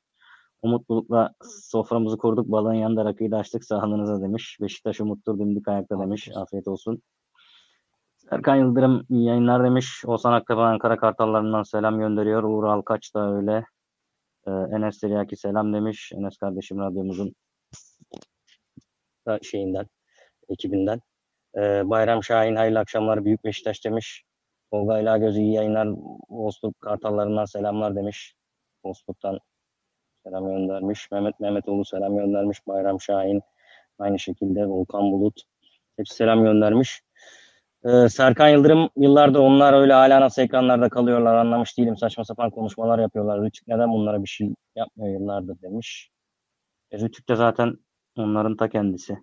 Umutlulukla soframızı kurduk. Balığın yanında rakıyı da açtık sağlığınıza demiş. Beşiktaş umuttur dimdik ayakta demiş. Afiyet olsun. Serkan Yıldırım iyi yayınlar demiş. Oğuzhan Aktepe Ankara Kartallarından selam gönderiyor. Uğur Alkaç da öyle. Ee, Enes Tiryaki selam demiş. Enes kardeşim radyomuzun da şeyinden, ekibinden. Ee, Bayram Şahin hayırlı akşamlar Büyük Beşiktaş demiş. Tolga İlagöz iyi yayınlar. Bozkurt Kartallarından selamlar demiş. Bozkurt'tan selam göndermiş. Mehmet Mehmetoğlu selam göndermiş. Bayram Şahin aynı şekilde. Volkan Bulut. Hepsi selam göndermiş. Ee, Serkan Yıldırım yıllardır onlar öyle hala nasıl ekranlarda kalıyorlar anlamış değilim. Saçma sapan konuşmalar yapıyorlar. Rütük neden bunlara bir şey yapmıyor yıllardır demiş. E, Rütük de zaten onların ta kendisi.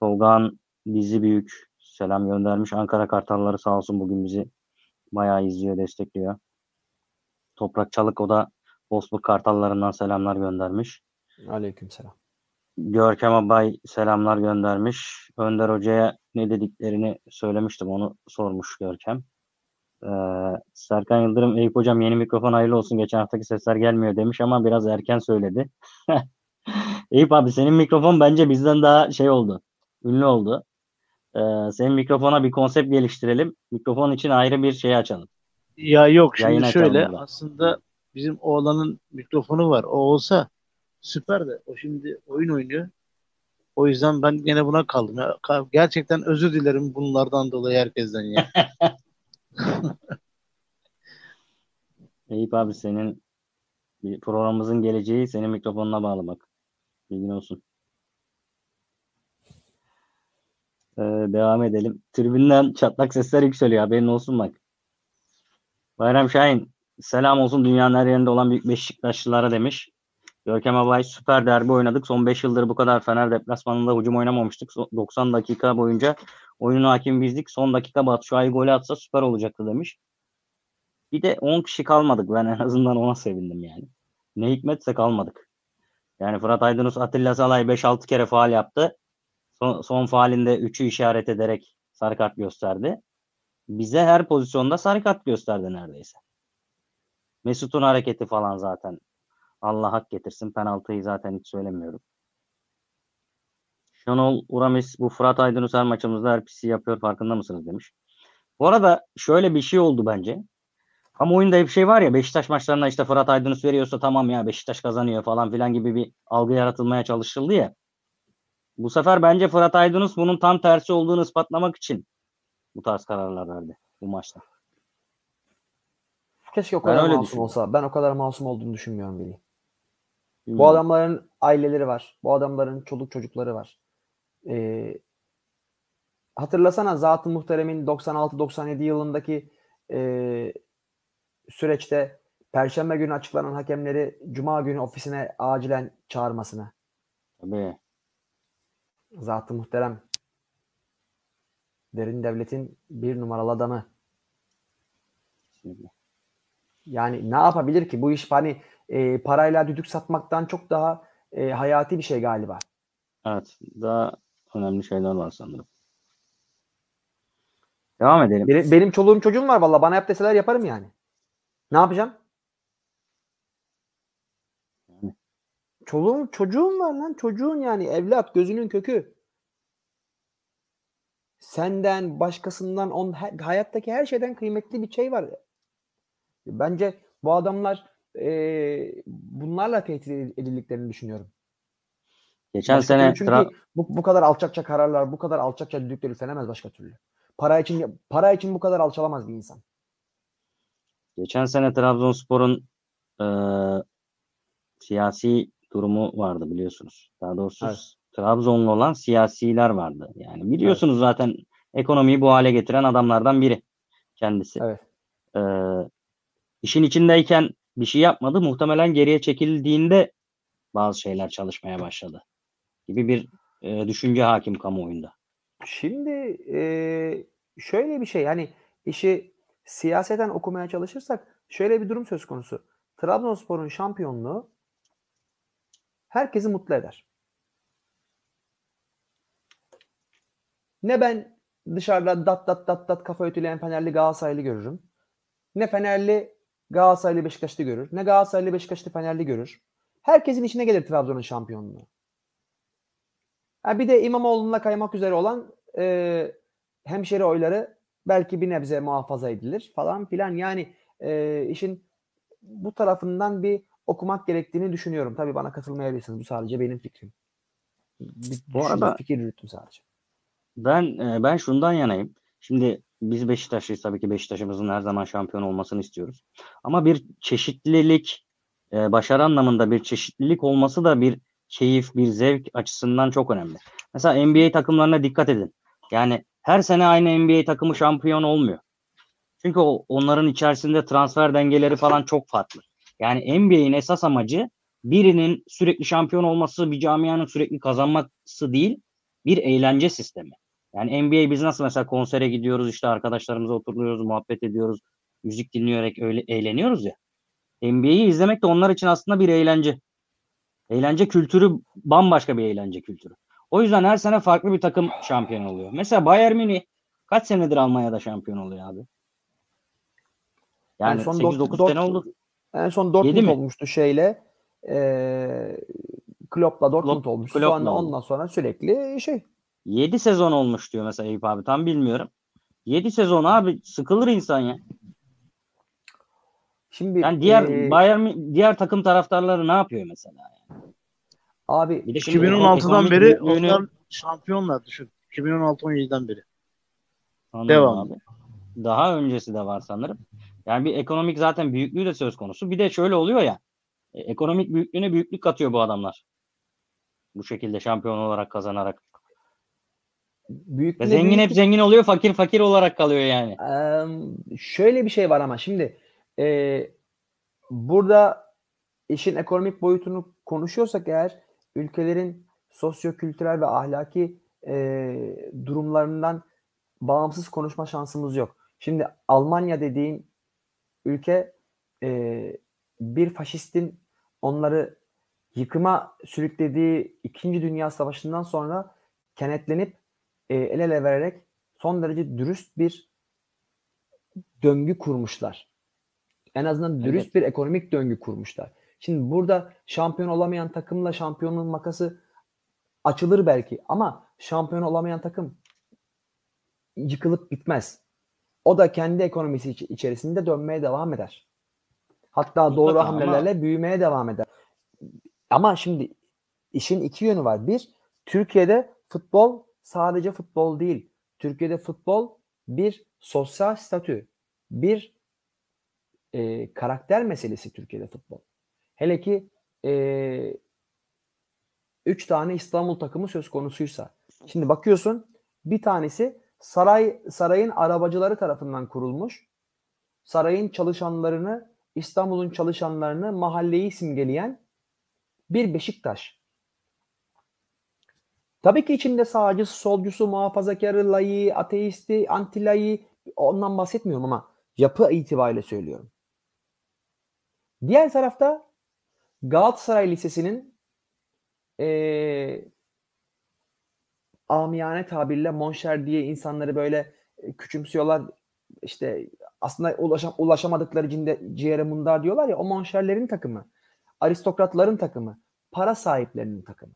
Tolga'nın dizi büyük selam göndermiş. Ankara Kartalları sağ olsun bugün bizi bayağı izliyor, destekliyor. Toprak Çalık o da Bozkurt Kartallarından selamlar göndermiş. Aleykümselam. Görkem Abay selamlar göndermiş. Önder Hoca'ya ne dediklerini söylemiştim. Onu sormuş Görkem. Ee, Serkan Yıldırım, Eyüp Hocam yeni mikrofon hayırlı olsun. Geçen haftaki sesler gelmiyor demiş ama biraz erken söyledi. Eyüp abi senin mikrofon bence bizden daha şey oldu. Ünlü oldu. Ee, senin mikrofona bir konsept geliştirelim. Mikrofon için ayrı bir şey açalım. Ya yok şimdi Yayın şöyle aslında bizim oğlanın mikrofonu var. O olsa süper de o şimdi oyun oynuyor. O yüzden ben gene buna kaldım. Ya, gerçekten özür dilerim bunlardan dolayı herkesten ya. Eyüp abi senin programımızın geleceği senin mikrofonuna bağlı bak. Bilgin olsun. Ee, devam edelim. Tribünden çatlak sesler yükseliyor. Haberin olsun bak. Bayram Şahin selam olsun dünyanın her yerinde olan büyük Beşiktaşlılara demiş. Görkem Abay süper derbi oynadık. Son 5 yıldır bu kadar Fener deplasmanında hücum oynamamıştık. So- 90 dakika boyunca oyunun hakim bizdik. Son dakika Batu Şua'yı golü atsa süper olacaktı demiş. Bir de 10 kişi kalmadık. Ben en azından ona sevindim yani. Ne hikmetse kalmadık. Yani Fırat Aydınus Atilla Salay 5-6 kere faal yaptı. Son, son faalinde 3'ü işaret ederek sarı kart gösterdi. Bize her pozisyonda sarı kart gösterdi neredeyse. Mesut'un hareketi falan zaten. Allah hak getirsin. Penaltıyı zaten hiç söylemiyorum. Şenol Uramis bu Fırat Aydınus her maçımızda her pisi yapıyor farkında mısınız demiş. Bu arada şöyle bir şey oldu bence. Ama oyunda hep şey var ya Beşiktaş maçlarında işte Fırat Aydınus veriyorsa tamam ya Beşiktaş kazanıyor falan filan gibi bir algı yaratılmaya çalışıldı ya. Bu sefer bence Fırat Aydınus bunun tam tersi olduğunu ispatlamak için bu tarz kararlar verdi bu maçta. Keşke o Ben kadar öyle masum olsa. Ben o kadar masum olduğunu düşünmüyorum Veli. Bu adamların aileleri var. Bu adamların çoluk çocukları var. Ee, hatırlasana Zat-ı Muhterem'in 96-97 yılındaki e, süreçte Perşembe günü açıklanan hakemleri Cuma günü ofisine acilen çağırmasını. Tabii. Zat-ı Muhterem derin devletin bir numaralı adamı. Yani ne yapabilir ki? Bu iş hani e, parayla düdük satmaktan çok daha e, hayati bir şey galiba. Evet. Daha önemli şeyler var sanırım. Devam edelim. Benim, benim çoluğum çocuğum var valla. Bana yap deseler yaparım yani. Ne yapacağım? Çoluğum çocuğum var lan. Çocuğun yani. Evlat gözünün kökü. Senden, başkasından, on, hayattaki her şeyden kıymetli bir şey var. Bence bu adamlar e, bunlarla tehdit edildiklerini düşünüyorum. Geçen Başka sene çünkü Tra- bu, bu kadar alçakça kararlar, bu kadar alçakça düdükler üflenemez başka türlü. Para için para için bu kadar alçalamaz bir insan. geçen sene Trabzonspor'un eee, siyasi durumu vardı biliyorsunuz. Daha doğrusu Evet. Trabzonlu olan siyasiler vardı. Yani biliyorsunuz zaten ekonomiyi bu hale getiren adamlardan biri kendisi. Evet. Eee işin içindeyken bir şey yapmadı. Muhtemelen geriye çekildiğinde bazı şeyler çalışmaya başladı gibi bir eee, düşünce hakim kamuoyunda. Şimdi e, şöyle bir şey yani işi siyaseten okumaya çalışırsak şöyle bir durum söz konusu. Trabzonspor'un şampiyonluğu herkesi mutlu eder. Ne ben dışarıda dat dat dat dat kafa ötüleyen Fenerli Galatasaraylı görürüm. Ne Fenerli Galatasaraylı Beşiktaşlı görür. Ne Galatasaraylı Beşiktaşlı Fenerli görür. Herkesin içine gelir Trabzon'un şampiyonluğu. Ha bir de İmamoğlu'na kaymak üzere olan e, hemşeri oyları belki bir nebze muhafaza edilir falan filan. Yani e, işin bu tarafından bir okumak gerektiğini düşünüyorum. Tabii bana katılmayabilirsiniz. Bu sadece benim fikrim. Bir, Bu arada- fikir yürüttüm sadece. Ben e, ben şundan yanayım. Şimdi biz Beşiktaşlıyız tabii ki Beşiktaş'ımızın her zaman şampiyon olmasını istiyoruz. Ama bir çeşitlilik, e, başarı anlamında bir çeşitlilik olması da bir keyif, bir zevk açısından çok önemli. Mesela NBA takımlarına dikkat edin. Yani her sene aynı NBA takımı şampiyon olmuyor. Çünkü onların içerisinde transfer dengeleri falan çok farklı. Yani NBA'in esas amacı birinin sürekli şampiyon olması, bir camianın sürekli kazanması değil, bir eğlence sistemi. Yani NBA biz nasıl mesela konsere gidiyoruz, işte arkadaşlarımızla oturuyoruz, muhabbet ediyoruz, müzik dinleyerek öyle eğleniyoruz ya. NBA'yi izlemek de onlar için aslında bir eğlence. Eğlence kültürü bambaşka bir eğlence kültürü. O yüzden her sene farklı bir takım şampiyon oluyor. Mesela Bayern Münih kaç senedir Almanya'da şampiyon oluyor abi? Yani 8-9 sene oldu. En son Dortmund olmuştu şeyle. E, Klopp'la Dortmund Klopp, olmuş. Klopp'la sonra, ondan sonra sürekli şey. 7 sezon olmuş diyor mesela Eyüp abi. Tam bilmiyorum. 7 sezon abi sıkılır insan ya. Şimdi yani diğer e, Bayern diğer takım taraftarları ne yapıyor mesela yani? Abi bir de 2016'dan beri onlar şampiyonlar düşün. 2016-17'den beri. Anladım Devam. Abi. Daha öncesi de var sanırım. Yani bir ekonomik zaten büyüklüğü de söz konusu. Bir de şöyle oluyor ya. E, ekonomik büyüklüğüne büyüklük katıyor bu adamlar. Bu şekilde şampiyon olarak kazanarak. Büyüklüğüne zengin büyüklük... hep zengin oluyor, fakir fakir olarak kalıyor yani. Ee, şöyle bir şey var ama şimdi e, burada işin ekonomik boyutunu konuşuyorsak eğer ülkelerin sosyokültürel ve ahlaki e, durumlarından bağımsız konuşma şansımız yok. Şimdi Almanya dediğin ülke e, bir faşistin onları yıkıma sürüklediği İkinci Dünya Savaşı'ndan sonra kenetlenip e, el ele vererek son derece dürüst bir döngü kurmuşlar. En azından dürüst evet. bir ekonomik döngü kurmuşlar. Şimdi burada şampiyon olamayan takımla şampiyonluğun makası açılır belki ama şampiyon olamayan takım yıkılıp bitmez. O da kendi ekonomisi içerisinde dönmeye devam eder. Hatta doğru Mutlaka hamlelerle ama... büyümeye devam eder. Ama şimdi işin iki yönü var. Bir, Türkiye'de futbol sadece futbol değil. Türkiye'de futbol bir sosyal statü, bir e, karakter meselesi Türkiye'de futbol. Hele ki e, üç tane İstanbul takımı söz konusuysa. Şimdi bakıyorsun bir tanesi saray sarayın arabacıları tarafından kurulmuş. Sarayın çalışanlarını, İstanbul'un çalışanlarını, mahalleyi simgeleyen bir Beşiktaş. Tabii ki içinde sağcısı, solcusu, muhafazakarı, layı, ateisti, antilayı ondan bahsetmiyorum ama yapı itibariyle söylüyorum. Diğer tarafta Galatasaray Lisesi'nin e, amiyane tabirle monşer diye insanları böyle küçümsüyorlar. İşte aslında ulaşam, ulaşamadıkları cinde, ciğere mundar diyorlar ya o monşerlerin takımı. Aristokratların takımı. Para sahiplerinin takımı.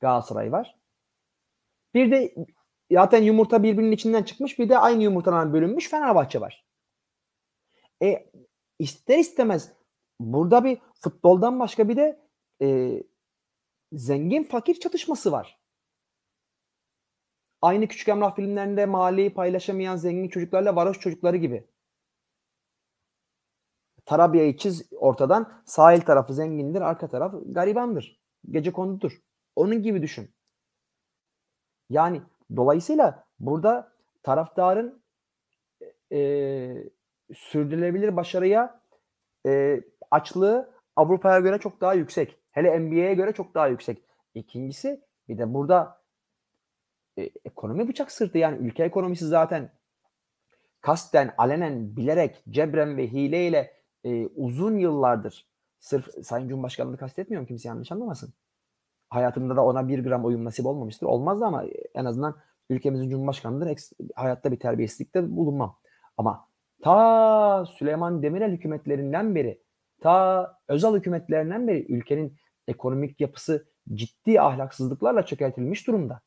Galatasaray var. Bir de zaten yumurta birbirinin içinden çıkmış bir de aynı yumurtadan bölünmüş Fenerbahçe var. E ister istemez burada bir futboldan başka bir de e, zengin fakir çatışması var. Aynı Küçük Emrah filmlerinde mahalleyi paylaşamayan zengin çocuklarla varoş çocukları gibi. Tarabya'yı çiz ortadan sahil tarafı zengindir, arka taraf garibandır. Gece kondudur. Onun gibi düşün. Yani dolayısıyla burada taraftarın e, sürdürülebilir başarıya e, açlığı Avrupa'ya göre çok daha yüksek. Hele NBA'ye göre çok daha yüksek. İkincisi bir de burada e, ekonomi bıçak sırtı yani ülke ekonomisi zaten kasten, alenen, bilerek, cebren ve hileyle e, uzun yıllardır sırf Sayın Cumhurbaşkanı'nı kastetmiyorum kimse yanlış anlamasın. Hayatımda da ona bir gram oyun nasip olmamıştır. Olmaz da ama en azından ülkemizin Cumhurbaşkanı'dır. Hayatta bir terbiyesizlikte bulunmam. Ama ta Süleyman Demirel hükümetlerinden beri ta özel hükümetlerinden beri ülkenin ekonomik yapısı ciddi ahlaksızlıklarla çökertilmiş durumda.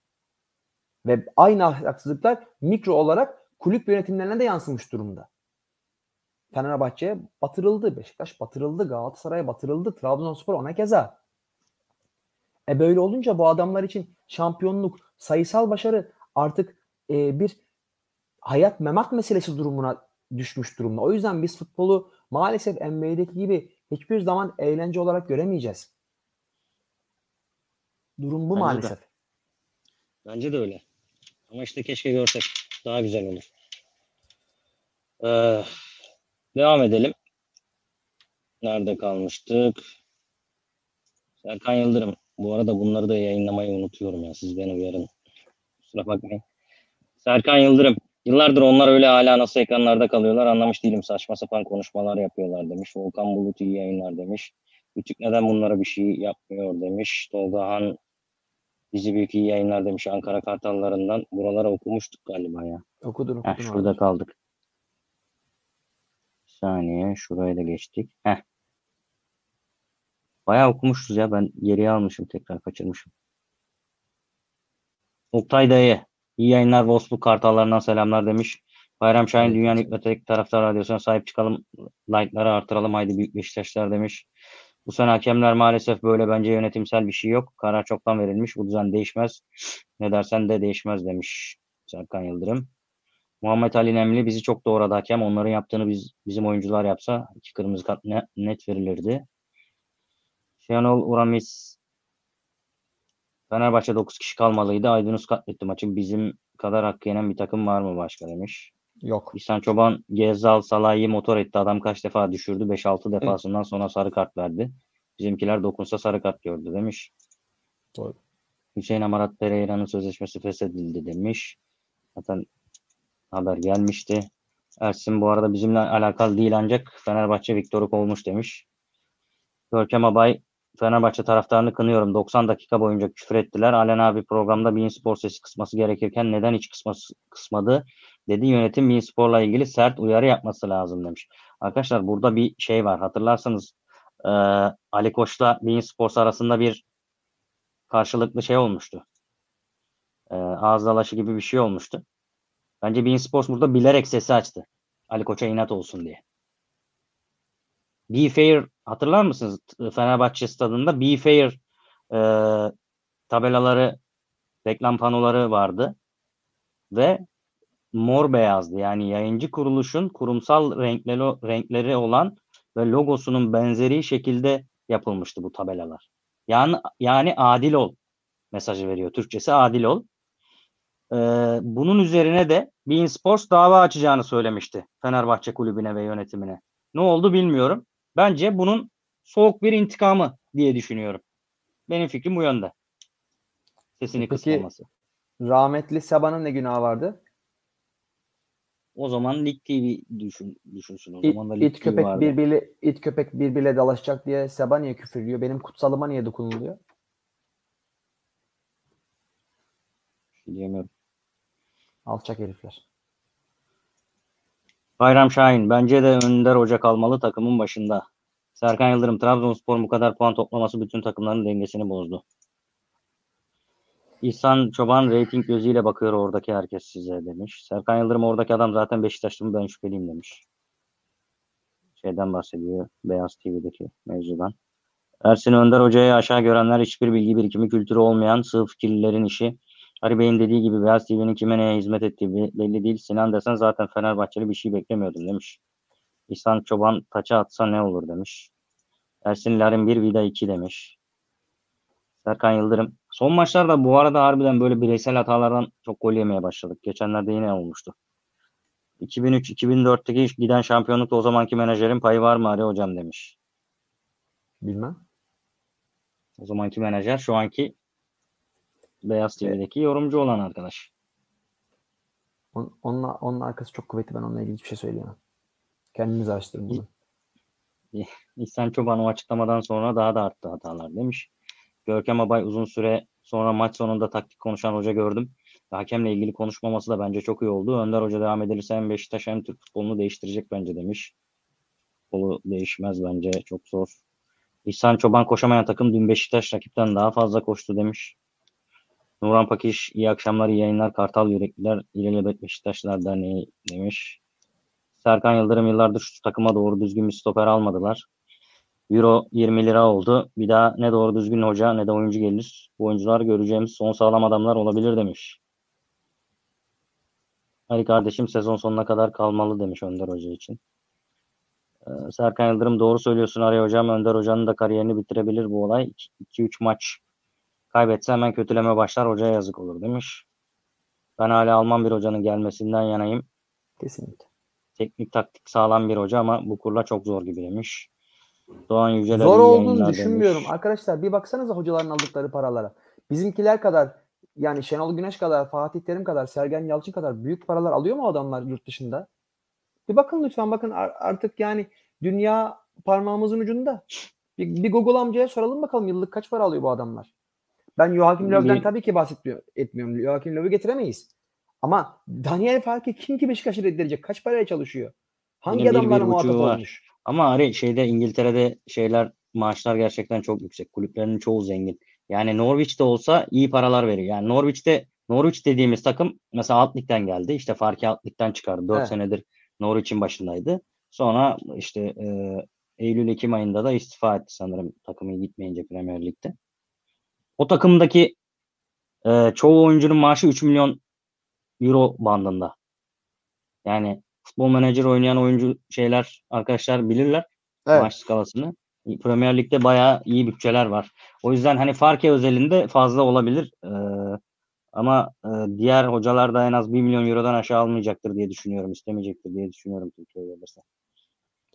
Ve aynı ahlaksızlıklar mikro olarak kulüp yönetimlerine de yansımış durumda. Fenerbahçe batırıldı, Beşiktaş batırıldı, Galatasaray batırıldı, Trabzonspor ona keza. E böyle olunca bu adamlar için şampiyonluk, sayısal başarı artık e, bir hayat memat meselesi durumuna düşmüş durumda. O yüzden biz futbolu maalesef NBA'deki gibi hiçbir zaman eğlence olarak göremeyeceğiz. Durum bu Bence de. maalesef. Bence de öyle. Ama işte keşke görsek. Daha güzel olur. Ee, devam edelim. Nerede kalmıştık? Serkan Yıldırım. Bu arada bunları da yayınlamayı unutuyorum ya. Siz beni uyarın. Kusura bakmayın. Serkan Yıldırım. Yıllardır onlar öyle hala nasıl ekranlarda kalıyorlar anlamış değilim. Saçma sapan konuşmalar yapıyorlar demiş. Volkan Bulut iyi yayınlar demiş. Rütük neden bunlara bir şey yapmıyor demiş. Tolga Han bizi büyük iyi yayınlar demiş Ankara Kartallarından. Buralara okumuştuk galiba ya. Okudun okudun. Heh, şurada abi. kaldık. Bir saniye. Şuraya da geçtik. Heh. Bayağı okumuşuz ya. Ben geriye almışım. Tekrar kaçırmışım. Oktay Dayı. İyi yayınlar. Wolfsburg Kartallarından selamlar demiş. Bayram Şahin Evet, dünyanın evet. ilk ve tek taraftar radyosuna sahip çıkalım. Like'ları artıralım. Haydi büyük Beşiktaşlar demiş. Bu sene hakemler maalesef böyle bence yönetimsel bir şey yok. Karar çoktan verilmiş. Bu düzen değişmez. Ne dersen de değişmez demiş Serkan Yıldırım. Muhammed Ali Nemli bizi çok doğradı hakem. Onların yaptığını biz bizim oyuncular yapsa iki kırmızı kart ne- net verilirdi. Şenol Uramis Fenerbahçe 9 kişi kalmalıydı. Aydınus katletti maçı. Bizim kadar hakkı yenen bir takım var mı başka demiş. Yok. İhsan Çoban Gezal Salah'ı motor etti. Adam kaç defa düşürdü? 5-6 defasından sonra sarı kart verdi. Bizimkiler dokunsa sarı kart gördü demiş. Doğru. Hüseyin Amarat Pereira'nın sözleşmesi feshedildi demiş. Zaten haber gelmişti. Ersin bu arada bizimle alakalı değil ancak Fenerbahçe Viktor'u kovmuş demiş. Görkem Abay Fenerbahçe taraftarını kınıyorum. 90 dakika boyunca küfür ettiler. Alen abi programda Bein Spor sesi kısması gerekirken neden hiç kısması, kısmadı dedi. Yönetim Bein Spor'la ilgili sert uyarı yapması lazım demiş. Arkadaşlar burada bir şey var. Hatırlarsanız e, Ali Koç'la Bein Sports arasında bir karşılıklı şey olmuştu. E, ağız dalaşı gibi bir şey olmuştu. Bence Bein Sports burada bilerek sesi açtı. Ali Koç'a inat olsun diye. Be Fair hatırlar mısınız? Fenerbahçe stadında Be Fair e, tabelaları, reklam panoları vardı. Ve mor beyazdı. Yani yayıncı kuruluşun kurumsal renkleri, renkleri olan ve logosunun benzeri şekilde yapılmıştı bu tabelalar. Yani, yani adil ol mesajı veriyor. Türkçesi adil ol. Ee, bunun üzerine de Bein Sports dava açacağını söylemişti Fenerbahçe kulübüne ve yönetimine. Ne oldu bilmiyorum. Bence bunun soğuk bir intikamı diye düşünüyorum. Benim fikrim bu yönde. Sesini Peki- kısmaması. Rahmetli Sabah'ın ne günahı vardı? O zaman Lig TV düşün, düşünsün. O İt, zaman da Lig it TV köpek vardı. birbiriyle it köpek birbiriyle dalaşacak diye Sabah niye küfürlüyor? Benim kutsalıma niye dokunuluyor? Diyemiyorum. Alçak herifler. Bayram Şahin. Bence de Önder Hoca kalmalı takımın başında. Serkan Yıldırım. Trabzonspor bu kadar puan toplaması bütün takımların dengesini bozdu. İhsan Çoban reyting gözüyle bakıyor oradaki herkes size demiş. Serkan Yıldırım oradaki adam zaten Beşiktaşlı mı ben şüpheliyim demiş. Şeyden bahsediyor. Beyaz TV'deki mevzudan. Ersin Önder Hoca'yı aşağı görenler hiçbir bilgi birikimi kültürü olmayan sığ fikirlilerin işi. Ali Bey'in dediği gibi Beyaz TV'nin kime neye hizmet ettiği be- belli değil. Sinan desen zaten Fenerbahçeli bir şey beklemiyordum demiş. İhsan Çoban taça atsa ne olur demiş. Ersin Larin 1 Vida 2 demiş. Serkan Yıldırım. Son maçlarda bu arada harbiden böyle bireysel hatalardan çok gol yemeye başladık. Geçenlerde yine olmuştu. 2003-2004'teki giden şampiyonlukta o zamanki menajerin payı var mı Ali Hocam demiş. Bilmem. O zamanki menajer şu anki Beyaz TV'deki yorumcu olan arkadaş. On, onunla, onun arkası çok kuvvetli. Ben onunla ilgili hiçbir şey söyleyemem. Kendiniz araştırın bunu. İhsan Çoban o açıklamadan sonra daha da arttı hatalar demiş. Görkem Abay uzun süre sonra maç sonunda taktik konuşan hoca gördüm. Hakemle ilgili konuşmaması da bence çok iyi oldu. Önder Hoca devam edilirse hem Beşiktaş hem Türk futbolunu değiştirecek bence demiş. Futbolu değişmez bence çok zor. İhsan Çoban koşamayan takım dün Beşiktaş rakipten daha fazla koştu demiş. Nurhan Pakiş iyi akşamlar iyi yayınlar Kartal Yürekliler İlelebet Beşiktaşlar Derneği demiş. Serkan Yıldırım yıllardır şu takıma doğru düzgün bir stoper almadılar. Euro 20 lira oldu. Bir daha ne doğru düzgün hoca ne de oyuncu gelir. Bu oyuncular göreceğimiz son sağlam adamlar olabilir demiş. Ali kardeşim sezon sonuna kadar kalmalı demiş Önder Hoca için. Ee, Serkan Yıldırım doğru söylüyorsun Araya Hocam. Önder Hoca'nın da kariyerini bitirebilir bu olay. 2-3 maç kaybetse hemen kötüleme başlar. Hocaya yazık olur demiş. Ben hala Alman bir hocanın gelmesinden yanayım. Kesinlikle. Teknik taktik sağlam bir hoca ama bu kurla çok zor gibi demiş. Doğan Yüceler Zor olduğunu düşünmüyorum. demiş. Arkadaşlar bir baksanıza hocaların aldıkları paralara. Bizimkiler kadar yani Şenol Güneş kadar, Fatih Terim kadar, Sergen Yalçın kadar büyük paralar alıyor mu adamlar yurt dışında? Bir bakın lütfen bakın ar- artık yani dünya parmağımızın ucunda. Bir, bir Google amcaya soralım bakalım yıllık kaç para alıyor bu adamlar. Ben Joachim Löw'den tabii ki bahsetmiyorum. Etmiyorum. Joachim Löw'ü getiremeyiz. Ama Daniel Farke kim ki Beşiktaş'ı reddelecek? Kaç paraya çalışıyor? Hangi bir buçuğu muhatap olmuş? Ama Ari şeyde İngiltere'de şeyler maaşlar gerçekten çok yüksek. Kulüplerin çoğu zengin. Yani Norwich'te olsa iyi paralar veriyor. Yani Norwich'te Norwich dediğimiz takım mesela alt ligden geldi. İşte Farke alt ligden çıkardı. 4 Evet. senedir Norwich'in başındaydı. Sonra işte e, Eylül-Ekim ayında da istifa etti sanırım takımı gitmeyince Premier Lig'de. O takımdaki e, çoğu oyuncunun maaşı 3 milyon euro bandında. Yani futbol menajer oynayan oyuncu şeyler arkadaşlar bilirler Evet. maaş skalasını. Premier Lig'de bayağı iyi bütçeler var. O yüzden hani Farke özelinde fazla olabilir. Ee, ama e, diğer hocalar da en az 1 milyon eurodan aşağı almayacaktır diye düşünüyorum. istemeyecektir diye düşünüyorum Türkiye'ye gelirse.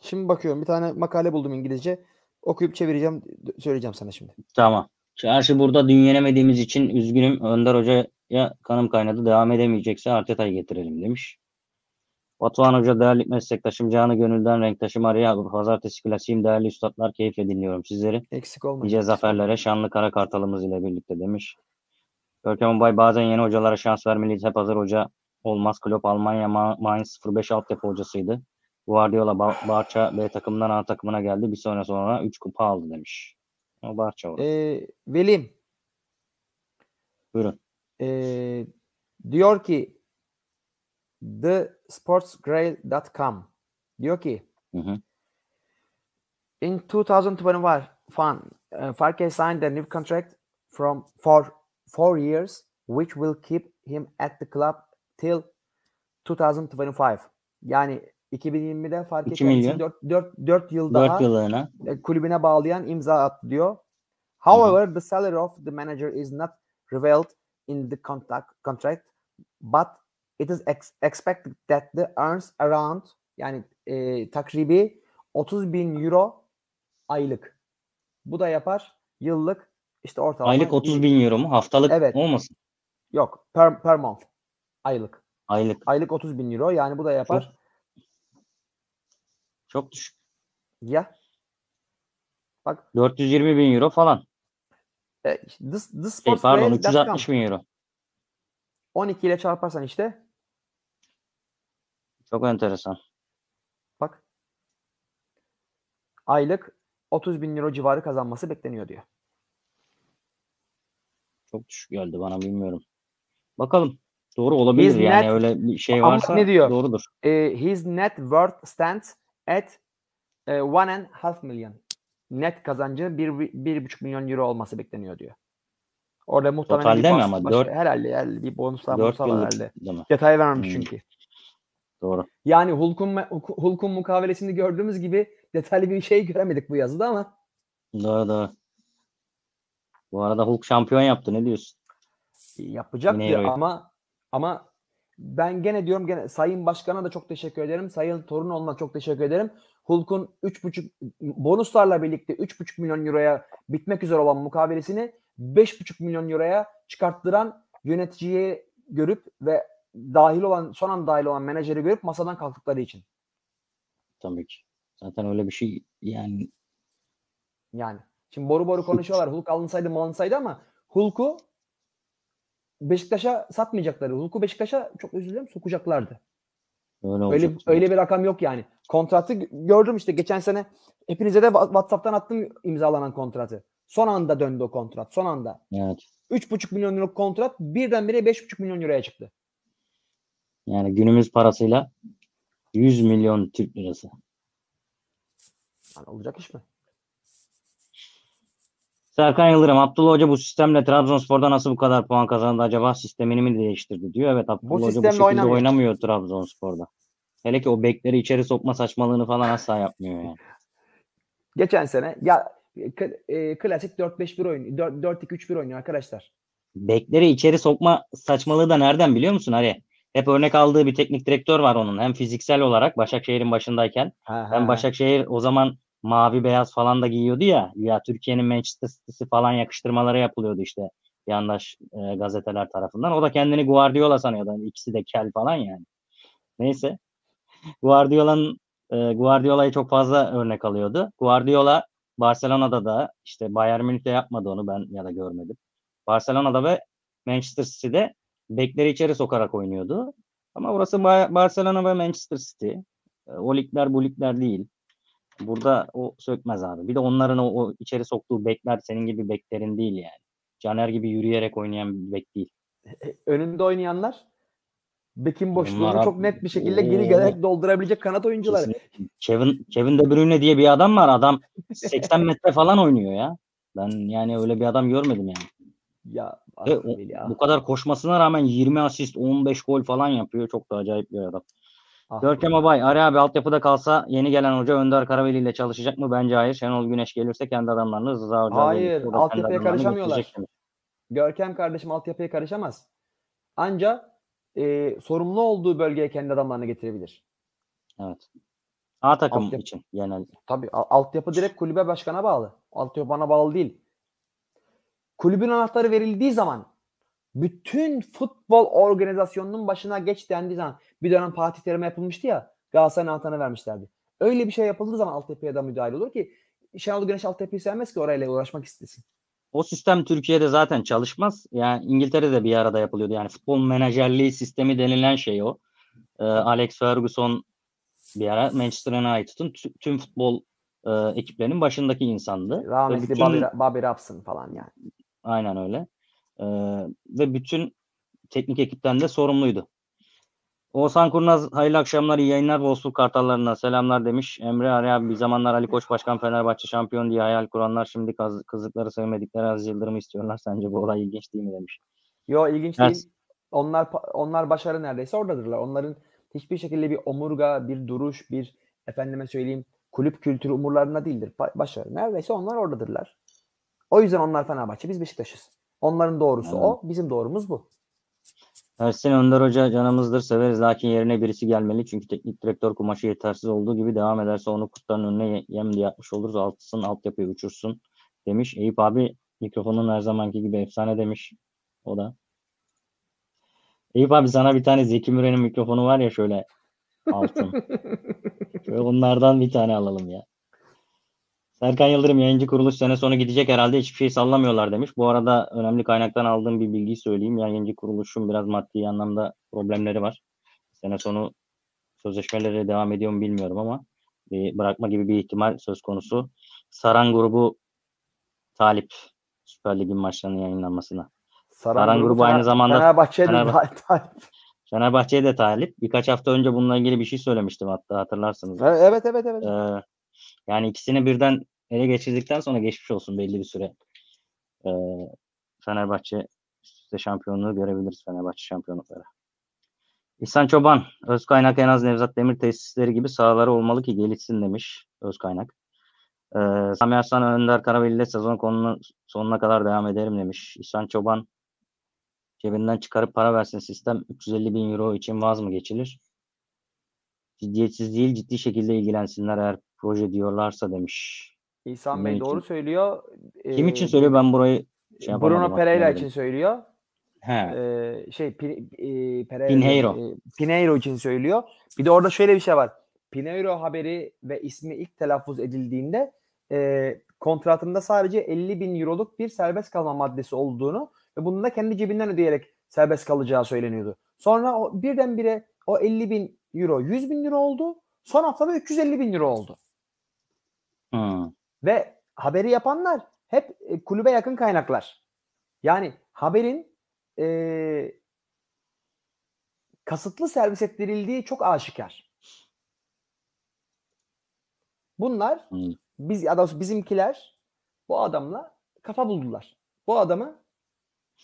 Şimdi bakıyorum bir tane makale buldum İngilizce. Okuyup çevireceğim, söyleyeceğim sana şimdi. Tamam. Çarşı burada dün yenemediğimiz için üzgünüm. Önder Hoca'ya kanım kaynadı. Devam edemeyecekse Arteta'yı getirelim demiş. Batuhan Hoca değerli meslektaşım. Canı gönülden renktaşım araya Pazartesi klasiğim değerli üstadlar. Keyifle dinliyorum sizleri. Eksik olma. Nice zaferlere şanlı kara kartalımız ile birlikte demiş. Görkem Bay bazen yeni hocalara şans vermeliyiz. Hep hazır hoca olmaz. Klopp Almanya Ma- Mainz 05 altyapı hocasıydı. Guardiola Ba- Barça B takımından A takımına geldi. Bir sene sonra 3 kupa aldı demiş. O Barça orası. Ee, Velim Buyurun. ee, diyor ki thesportsgrail.com diyor ki Hı hı. in 2021 fun uh, Farke signed a new contract from for four years which will keep him at the club till 2025 yani 2020'de Farke 2 milyon. 4, 4, 4 yıl 4 daha yıllığına. e, kulübüne bağlayan imza attı diyor. However, the salary of the manager is not revealed in the contract, contract but it is ex- expected that the earns around yani e, takribi 30 bin euro aylık. Bu da yapar yıllık işte ortalama. Aylık 30 bin euro mu? Haftalık Evet. olmasın? Yok per, per month. Aylık. Aylık. Aylık 30 bin euro yani bu da yapar. Çok düşük. Ya. Bak 420 bin euro falan. e, the, the Şey, pardon Rail.com. 360 bin euro. 12 ile çarparsan işte Çok enteresan. Bak. Aylık 30 bin euro civarı kazanması bekleniyor diyor. Çok düşük geldi bana bilmiyorum. Bakalım. Doğru olabilir His yani net- öyle bir şey varsa ne diyor? doğrudur. Eh, his net worth stands at eh, one and half million. Net kazancı bir, bir buçuk milyon euro olması bekleniyor diyor. Orada muhtemelen Totalde bir mi ama? başka- Dört- herhalde, herhalde bir bonuslar 4 bonuslar herhalde. Detay vermemiş Hmm. çünkü. Doğru. Yani Hulk'un Hulk'un mukavelesini gördüğümüz gibi detaylı bir şey göremedik bu yazıda ama Doğru doğru. Bu arada Hulk şampiyon yaptı. Ne diyorsun? yapacak Yine ama ama ben gene diyorum gene Sayın Başkan'a da çok teşekkür ederim. Sayın Torunoğlu'na çok teşekkür ederim. Hulk'un 3,5 bonuslarla birlikte 3,5 milyon euroya bitmek üzere olan mukavelesini 5,5 milyon euroya çıkarttıran yöneticiyi görüp ve dahil olan son an dahil olan menajeri görüp masadan kalktıkları için. Tabii ki. Zaten öyle bir şey yani Yani. Şimdi boru boru konuşuyorlar. Hulk alınsaydı mı alınsaydı ama Hulk'u Beşiktaş'a satmayacakları. Hulk'u Beşiktaş'a çok özür dilerim sokacaklardı. öyle. Öyle öyle bir rakam yok yani. Kontratı gö- gördüm işte geçen sene hepinize de WhatsApp'tan attım imzalanan kontratı. Son anda döndü o kontrat. Son anda. Evet. 3,5 milyon euro kontrat birdenbire 5,5 milyon euroya çıktı. Yani günümüz parasıyla 100 milyon Türk lirası. Yani olacak iş mi? Serkan Yıldırım, Abdullah Hoca bu sistemle Trabzonspor'da nasıl bu kadar puan kazandı acaba sistemini mi değiştirdi diyor. Evet Abdullah Hoca bu şekilde oynamıyor. oynamıyor Trabzonspor'da. Hele ki o bekleri içeri sokma saçmalığını falan asla yapmıyor yani. Geçen sene ya e, klasik 4-5-1 oynuyor. 4-2-3-1 oynuyor arkadaşlar. Bekleri içeri sokma saçmalığı da nereden biliyor musun Ari? Hep örnek aldığı bir teknik direktör var onun. Hem fiziksel olarak Başakşehir'in başındayken Ha, hem. Başakşehir o zaman mavi beyaz falan da giyiyordu ya. Ya Türkiye'nin Manchester City'si falan yakıştırmaları yapılıyordu işte yandaş e, gazeteler tarafından. O da kendini Guardiola sanıyordu. Yani ikisi de kel falan yani. Neyse. Guardiola'nın e, Guardiola'yı çok fazla örnek alıyordu. Guardiola Barcelona'da da işte Bayern Münih'te yapmadı onu ben ya da görmedim. Barcelona'da ve Manchester City'de bekleri içeri sokarak oynuyordu. Ama burası Ba- Barcelona ve Manchester City. E, O ligler bu ligler değil. Burada o sökmez abi. Bir de onların o, o içeri soktuğu bekler senin gibi beklerin değil yani. Caner gibi yürüyerek oynayan bir bek değil. Önünde oynayanlar Bekin boşluğunu Bunlar çok net bir şekilde Oo. geri gelerek doldurabilecek kanat oyuncular. Kesinlikle. Kevin, Kevin De Bruyne diye bir adam var. Adam 80 metre falan oynuyor ya. Ben yani öyle bir adam görmedim yani. Ya, ah Ve o- Melih, ah, bu kadar koşmasına rağmen 20 asist, 15 gol falan yapıyor. Çok da acayip bir adam. ah Görkem. Abay, Ari abi altyapıda kalsa yeni gelen hoca Önder Karaveli ile çalışacak mı? Bence hayır. Şenol Güneş gelirse kendi adamlarını Rıza Hoca Hayır, altyapıya karışamıyorlar. Görkem kardeşim altyapıya karışamaz. Ancak e, sorumlu olduğu bölgeye kendi adamlarını getirebilir. Evet. A takım Altyapı- için genel. Tabii al- altyapı direkt kulübe başkana bağlı. Altyapı bana bağlı değil. Kulübün anahtarı verildiği zaman bütün futbol organizasyonunun başına geç dendiği zaman bir dönem Fatih Terim'e yapılmıştı ya Galatasaray'ın anahtarını vermişlerdi. Öyle bir şey yapıldığı zaman altyapıya da müdahale olur ki Şenol Güneş altyapıyı sevmez ki orayla uğraşmak istesin. O sistem Türkiye'de zaten çalışmaz. Yani İngiltere'de bir arada yapılıyordu. Yani futbol menajerliği sistemi denilen şey o. Ee, Alex Ferguson bir ara Manchester United'ın tü- tüm futbol e, ekiplerinin başındaki insandı. Rahmetli bütün- Bobby, Bobby Robson falan yani. Aynen öyle. Ee, ve bütün teknik ekipten de sorumluydu. Oğuzhan Kurnaz hayırlı akşamlar, iyi yayınlar. Wolfsburg Kartallarına selamlar demiş. Emre Arya abi bir zamanlar Ali Koç Başkan Fenerbahçe şampiyon diye hayal kuranlar şimdi kaz- kızlıkları sevmedikleri Aziz Yıldırım'ı istiyorlar. Sence bu olay ilginç değil mi demiş. Yo ilginç Evet. değil. Onlar onlar başarı neredeyse oradadırlar. Onların hiçbir şekilde bir omurga, bir duruş, bir efendime söyleyeyim kulüp kültürü umurlarında değildir. Ba- başarı neredeyse onlar oradadırlar. O yüzden onlar Fenerbahçe, biz Beşiktaş'ız. Onların doğrusu Evet. o, bizim doğrumuz bu. Ersin Önder Hoca canımızdır severiz lakin yerine birisi gelmeli. Çünkü teknik direktör kumaşı yetersiz olduğu gibi devam ederse onu kurtların önüne ye- yem diye yapmış oluruz. Altısın altyapıyı uçursun demiş. Eyüp abi mikrofonun her zamanki gibi efsane demiş. O da. Eyüp abi sana bir tane Zeki Müren'in mikrofonu var ya şöyle altın. şöyle onlardan bir tane alalım ya. Serkan Yıldırım yayıncı kuruluş sene sonu gidecek herhalde hiçbir şey sallamıyorlar demiş. Bu arada önemli kaynaktan aldığım bir bilgiyi söyleyeyim. Yayıncı kuruluşun biraz maddi anlamda problemleri var. Sene sonu sözleşmeleri devam ediyor mu bilmiyorum ama bir bırakma gibi bir ihtimal söz konusu. Saran grubu talip Süper Lig'in maçlarının yayınlanmasına. Saran grubu aynı Fener- zamanda- Fenerbahçe'ye de Fenerbah- dahil- dahil. Fenerbahçe'ye de talip. Birkaç hafta önce bununla ilgili bir şey söylemiştim hatta hatırlarsınız. Evet evet evet. Ee, yani ikisini birden ele geçirdikten sonra geçmiş olsun belli bir süre. Ee, Fenerbahçe üst üste şampiyonluğu görebiliriz Fenerbahçe şampiyonlukları. İhsan Çoban, Özkaynak en az Nevzat Demir tesisleri gibi sahaları olmalı ki gelişsin demiş Özkaynak. Ee, Sami Arslan Önder Karaveli ile sezon konunun sonuna kadar devam ederim demiş. İhsan Çoban cebinden çıkarıp para versin sistem 350 bin euro için vaz mı geçilir? Ciddiyetsiz değil ciddi şekilde ilgilensinler eğer proje diyorlarsa demiş. İhsan Kimin Bey için? doğru söylüyor. Kim için Ee, söylüyor ben burayı şey. Bruno Pereira için söylüyor. He. Ee, şey Pi- e, Pereira, Pinheiro. e, Pinheiro için söylüyor. Bir de orada şöyle bir şey var. Pinheiro haberi ve ismi ilk telaffuz edildiğinde e, kontratında sadece 50 bin euroluk bir serbest kalma maddesi olduğunu ve bunu da kendi cebinden ödeyerek serbest kalacağı söyleniyordu. Sonra o birdenbire o 50 bin euro 100 bin euro oldu. Son haftada 350 bin euro oldu. Hmm. Ve haberi yapanlar hep e, kulübe yakın kaynaklar. Yani haberin e, kasıtlı servis ettirildiği çok aşikar. Bunlar Hmm. biz ya da bizimkiler bu adamla kafa buldular. Bu adamı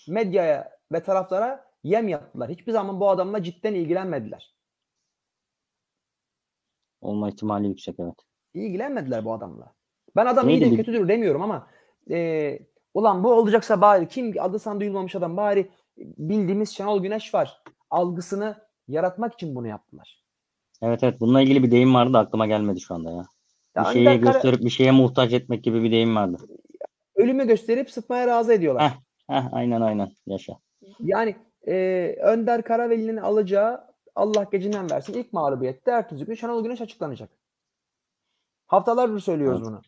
medyaya ve taraflara yem yaptılar. Hiçbir zaman bu adamla cidden ilgilenmediler. Olma ihtimali yüksek evet. İlgilenmediler bu adamla. Ben adam iyidir bu- kötüdür demiyorum ama e, ulan bu olacaksa bari kim adı sana duyulmamış adam bari bildiğimiz Şenol Güneş var. Algısını yaratmak için bunu yaptılar. Evet evet bununla ilgili bir deyim vardı aklıma gelmedi şu anda ya. Ya Bir şeye Kara- gösterip bir şeye muhtaç etmek gibi bir deyim vardı. ölümü gösterip sıtmaya razı ediyorlar. Heh. Heh, aynen aynen yaşa. Yani e, Önder Karaveli'nin alacağı Allah gecinden versin ilk mağlubiyette ertesi gün Şenol Güneş açıklanacak. Haftalardır söylüyoruz Evet. bunu.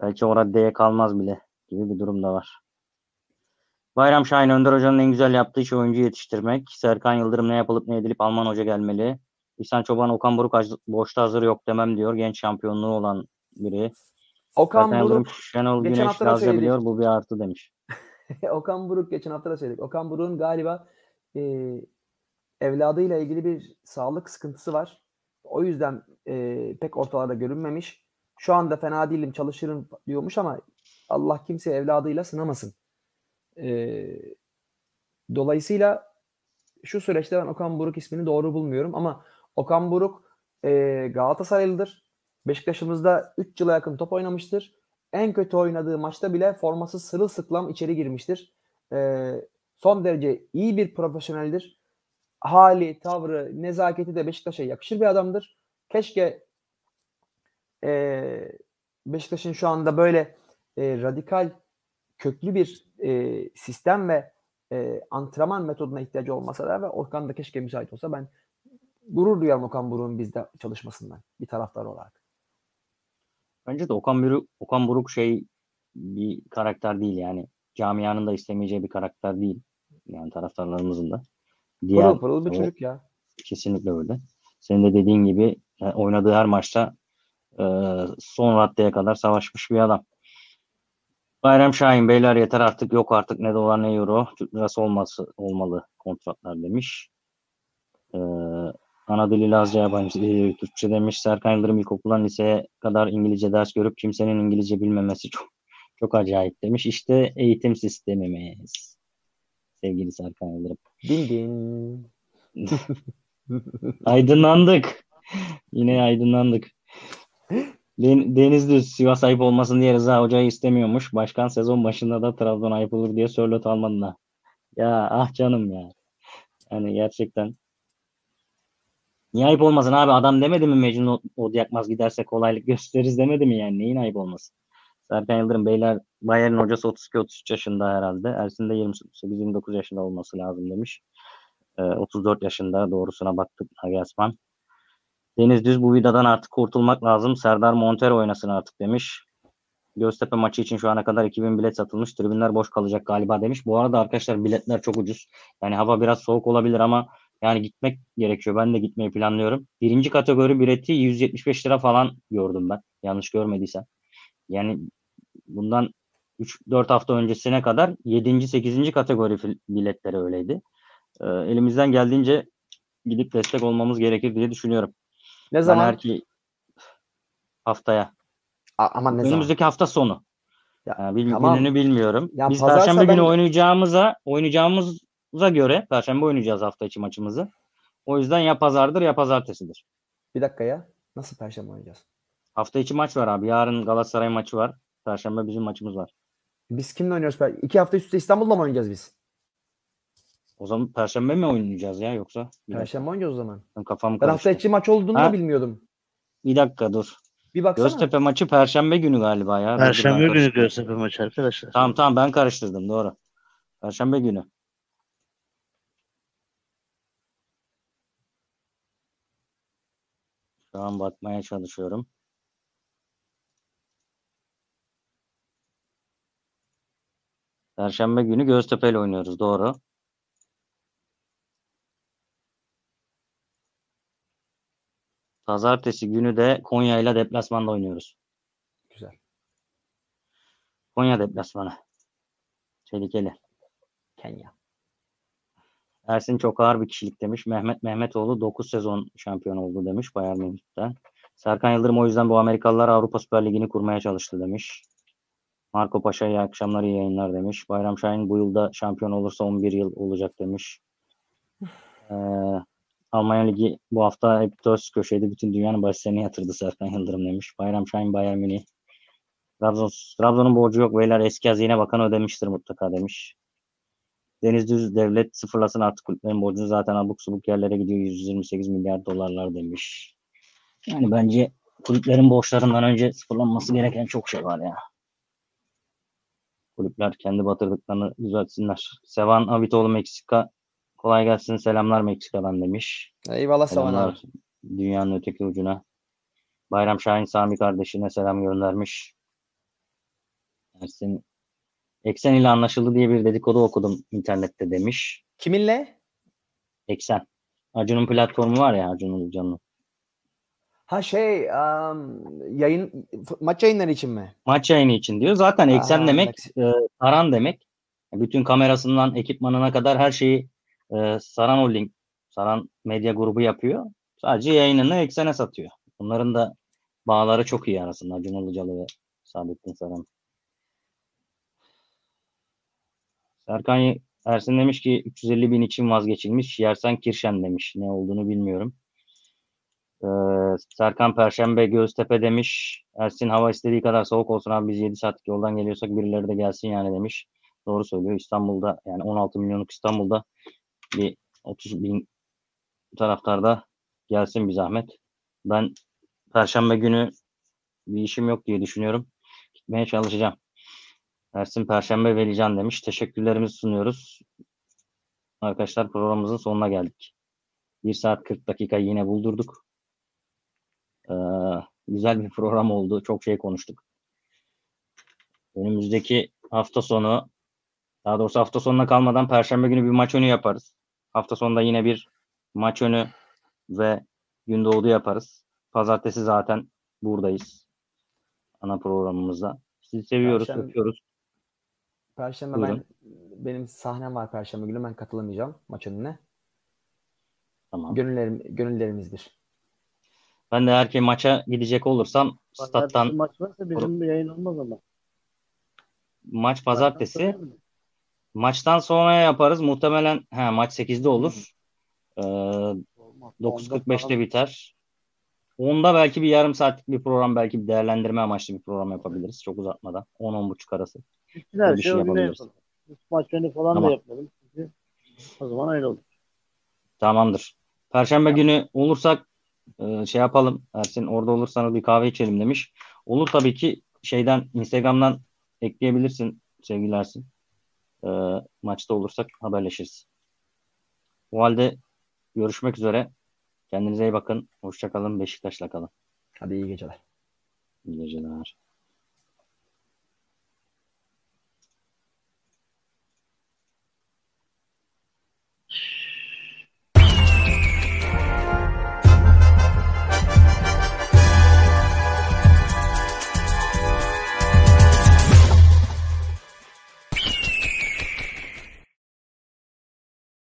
Belki o raddeye kalmaz bile gibi bir durum da var. Bayram Şahin Önder Hoca'nın en güzel yaptığı iş oyuncu yetiştirmek. Serkan Yıldırım ne yapılıp ne edilip Alman Hoca gelmeli. İhsan Çoban Okan Buruk boşta hazır yok demem diyor. Genç şampiyonluğu olan biri. Okan Serkan Buruk Şenol geçen Güneş hafta da Lazca biliyor. Bu bir artı demiş. Okan Buruk geçen hafta da söyledik. Okan Buruk'un galiba e, evladıyla ilgili bir sağlık sıkıntısı var. O yüzden e, pek ortalarda görünmemiş. Şu anda fena değilim çalışırım diyormuş ama Allah kimse evladıyla sınamasın. E, dolayısıyla şu süreçte ben Okan Buruk ismini doğru bulmuyorum ama Okan Buruk e, Galatasaraylıdır. Beşiktaş'ımızda 3 yıla yakın top oynamıştır. En kötü oynadığı maçta bile forması sırılsıklam içeri girmiştir. E, son derece iyi bir profesyoneldir. Hali, tavrı, nezaketi de Beşiktaş'a yakışır bir adamdır. Keşke e, Beşiktaş'ın şu anda böyle e, radikal, köklü bir e, sistem ve e, antrenman metoduna ihtiyacı olmasa da ve Okan da keşke müsait olsa ben gurur duyarım Okan Buruk'un bizde çalışmasından bir taraftar olarak. Bence de Okan Buruk, Okan Buruk şey bir karakter değil yani. Camianın da istemeyeceği bir karakter değil. Yani taraftarlarımızın da. Diğer, Pırıl pırıl bir o- çocuk ya. Kesinlikle öyle. Senin de dediğin gibi e, oynadığı her maçta e, son raddeye kadar savaşmış bir adam. Bayram Şahin beyler yeter artık yok artık ne dolar ne euro Türk lirası olması olmalı kontratlar demiş. E, ana dili Lazca yabancı dili Türkçe demiş. Serkan Yıldırım ilkokuldan liseye kadar İngilizce ders görüp kimsenin İngilizce bilmemesi çok çok acayip demiş. İşte eğitim sistemimiz. Sevgili Serkan Yıldırım. Din din. Aydınlandık. Yine aydınlandık. Den- Denizli Sivas ayıp olmasın diye Rıza Hoca'yı istemiyormuş. Başkan sezon başında da Trabzon ayıp olur diye Sörlot almadılar. Ya ah canım ya. Yani gerçekten. Niye ayıp olmasın abi? Adam demedi mi Mecnun O- Odyakmaz giderse kolaylık gösteririz demedi mi yani? Neyin ayıp olmasın? Serkan Yıldırım Beyler Bayern hocası 32-33 yaşında herhalde. Ersin de 28-29 yaşında olması lazım demiş. Ee, 34 yaşında doğrusuna baktık Nagelsmann. Deniz Düz bu vidadan artık kurtulmak lazım. Serdar Montero oynasın artık demiş. Göztepe maçı için şu ana kadar 2000 bilet satılmış. Tribünler boş kalacak galiba demiş. Bu arada arkadaşlar biletler çok ucuz. Yani hava biraz soğuk olabilir ama yani gitmek gerekiyor. Ben de gitmeyi planlıyorum. Birinci kategori bileti 175 lira falan gördüm ben. Yanlış görmediysem. Yani bundan 3-4 hafta öncesine kadar 7. 8. kategori biletleri öyleydi. Ee, elimizden geldiğince gidip destek olmamız gerekir diye düşünüyorum. Ne Ben zaman? her ki haftaya. A- aman ne zaman? Önümüzdeki hafta sonu. Ya, Yani bil- tamam. Gününü bilmiyorum. Ya Biz Perşembe ben- günü oynayacağımıza oynayacağımıza göre Perşembe oynayacağız hafta içi maçımızı. O yüzden ya pazardır ya pazartesidir. Bir dakika ya. Nasıl perşembe oynayacağız? Hafta içi maç var abi. Yarın Galatasaray maçı var. Perşembe bizim maçımız var. Biz kimle oynuyoruz? İki hafta üst üste İstanbul'da mı oynayacağız biz? O zaman Perşembe mi oynayacağız ya yoksa? Bir dakika, Perşembe oynayacağız o zaman. benim kafam Ben hafta karıştı. içi maç olduğunu Ha. da bilmiyordum. Bir dakika dur. Bir baksana. Göztepe maçı Perşembe günü galiba ya. Dur, dur, ben Perşembe günü karıştırdım. Göztepe maçı arkadaşlar. Tamam tamam ben karıştırdım doğru. Perşembe günü. Şu an bakmaya çalışıyorum. Perşembe günü Göztepe ile oynuyoruz doğru. Pazartesi günü de Konya ile deplasmanda oynuyoruz. Güzel. Konya deplasmanı. Tehlikeli. Kenya. Ersin çok ağır bir kişilik demiş. Mehmet Mehmetoğlu 9 sezon şampiyon oldu demiş Bayern Münih'ten. Serkan Yıldırım o yüzden bu Amerikalılar Avrupa Süper Ligi'ni kurmaya çalıştı demiş. Marco Paşa iyi akşamlar iyi yayınlar demiş. Bayram Şahin bu yılda şampiyon olursa 11 yıl olacak demiş. Ee, Almanya Ligi bu hafta hep ters köşeydi. Bütün dünyanın başlarını yatırdı Serkan Yıldırım demiş. Bayram Şahin Bayern Münih. Trabzon, Trabzon'un borcu yok beyler eski hazine bakanı ödemiştir mutlaka demiş. Deniz Düz devlet sıfırlasın artık kulüplerin borcunu zaten abuk subuk yerlere gidiyor 128 milyar dolarlar demiş. Yani bence kulüplerin borçlarından önce sıfırlanması gereken çok şey var ya. Kulüpler kendi batırdıklarını düzeltsinler. Sevan Avitoğlu Meksika kolay gelsin selamlar Meksika'dan demiş. Eyvallah. Selamlar dünyanın öteki ucuna. Bayram Şahin Sami kardeşine selam göndermiş. Ersin Eksen ile anlaşıldı diye bir dedikodu okudum internette demiş. Kiminle? Eksen. Acun'un platformu var ya Acun Ilıcalı'nın. Ha şey um, yayın maç yayınları için mi? Maç yayını için diyor. Zaten eksen Aa, demek evet. e, saran demek. Bütün kamerasından ekipmanına kadar her şeyi e, Saran Holding, Saran Medya Grubu yapıyor. Sadece yayınını eksene satıyor. Bunların da bağları çok iyi arasında. Acun Ilıcalı ve Saadettin Saran. Serkan Ersin demiş ki 350 bin için vazgeçilmiş. Yersen Kirşen demiş. Ne olduğunu bilmiyorum. Ee, Serkan Perşembe Göztepe demiş. Ersin hava istediği kadar soğuk olsun abi biz 7 saatlik yoldan geliyorsak birileri de gelsin yani demiş. Doğru söylüyor. İstanbul'da yani 16 milyonluk İstanbul'da bir 30 bin taraftarda gelsin bir zahmet. Ben Perşembe günü bir işim yok diye düşünüyorum. Gitmeye çalışacağım. Ersin Perşembe Velican demiş. Teşekkürlerimizi sunuyoruz. Arkadaşlar programımızın sonuna geldik. 1 saat 40 dakika yine buldurduk. Ee, güzel bir program oldu. Çok şey konuştuk. Önümüzdeki hafta sonu daha doğrusu hafta sonuna kalmadan Perşembe günü bir maç önü yaparız. Hafta sonunda yine bir maç önü ve gün doğdu yaparız. Pazartesi zaten buradayız. Ana programımızda. Sizi seviyoruz, Perşembe- öpüyoruz. Perşembe Buyurun. ben benim sahnem var Perşembe günü ben katılamayacağım maç önüne. Tamam. Gönüllerim, gönüllerimizdir. Ben de eğer ki maça gidecek olursam Pazartesi stat'tan maç varsa bizim bir yayın olmaz ama. maç pazartesi Maçtan sonra yaparız. Muhtemelen he, maç 8'de olur. Ee, Olmaz. 9.45'te Onda biter. Onda belki bir yarım saatlik bir program belki bir değerlendirme amaçlı bir program yapabiliriz. Çok uzatmadan. 10-10.30 arası. Her bir şey şey yapabiliriz. yapalım. Maç önü falan Tamam. da yapmadım. Çünkü o zaman öyle olur. Tamamdır. Perşembe günü olursak e, şey yapalım. Ersin orada olursanız bir kahve içelim demiş. Olur tabii ki şeyden Instagram'dan ekleyebilirsin sevgili Ersin. E, maçta olursak haberleşiriz. O halde görüşmek üzere. Kendinize iyi bakın. Hoşçakalın. Beşiktaş'la kalın. Hadi iyi geceler. İyi geceler.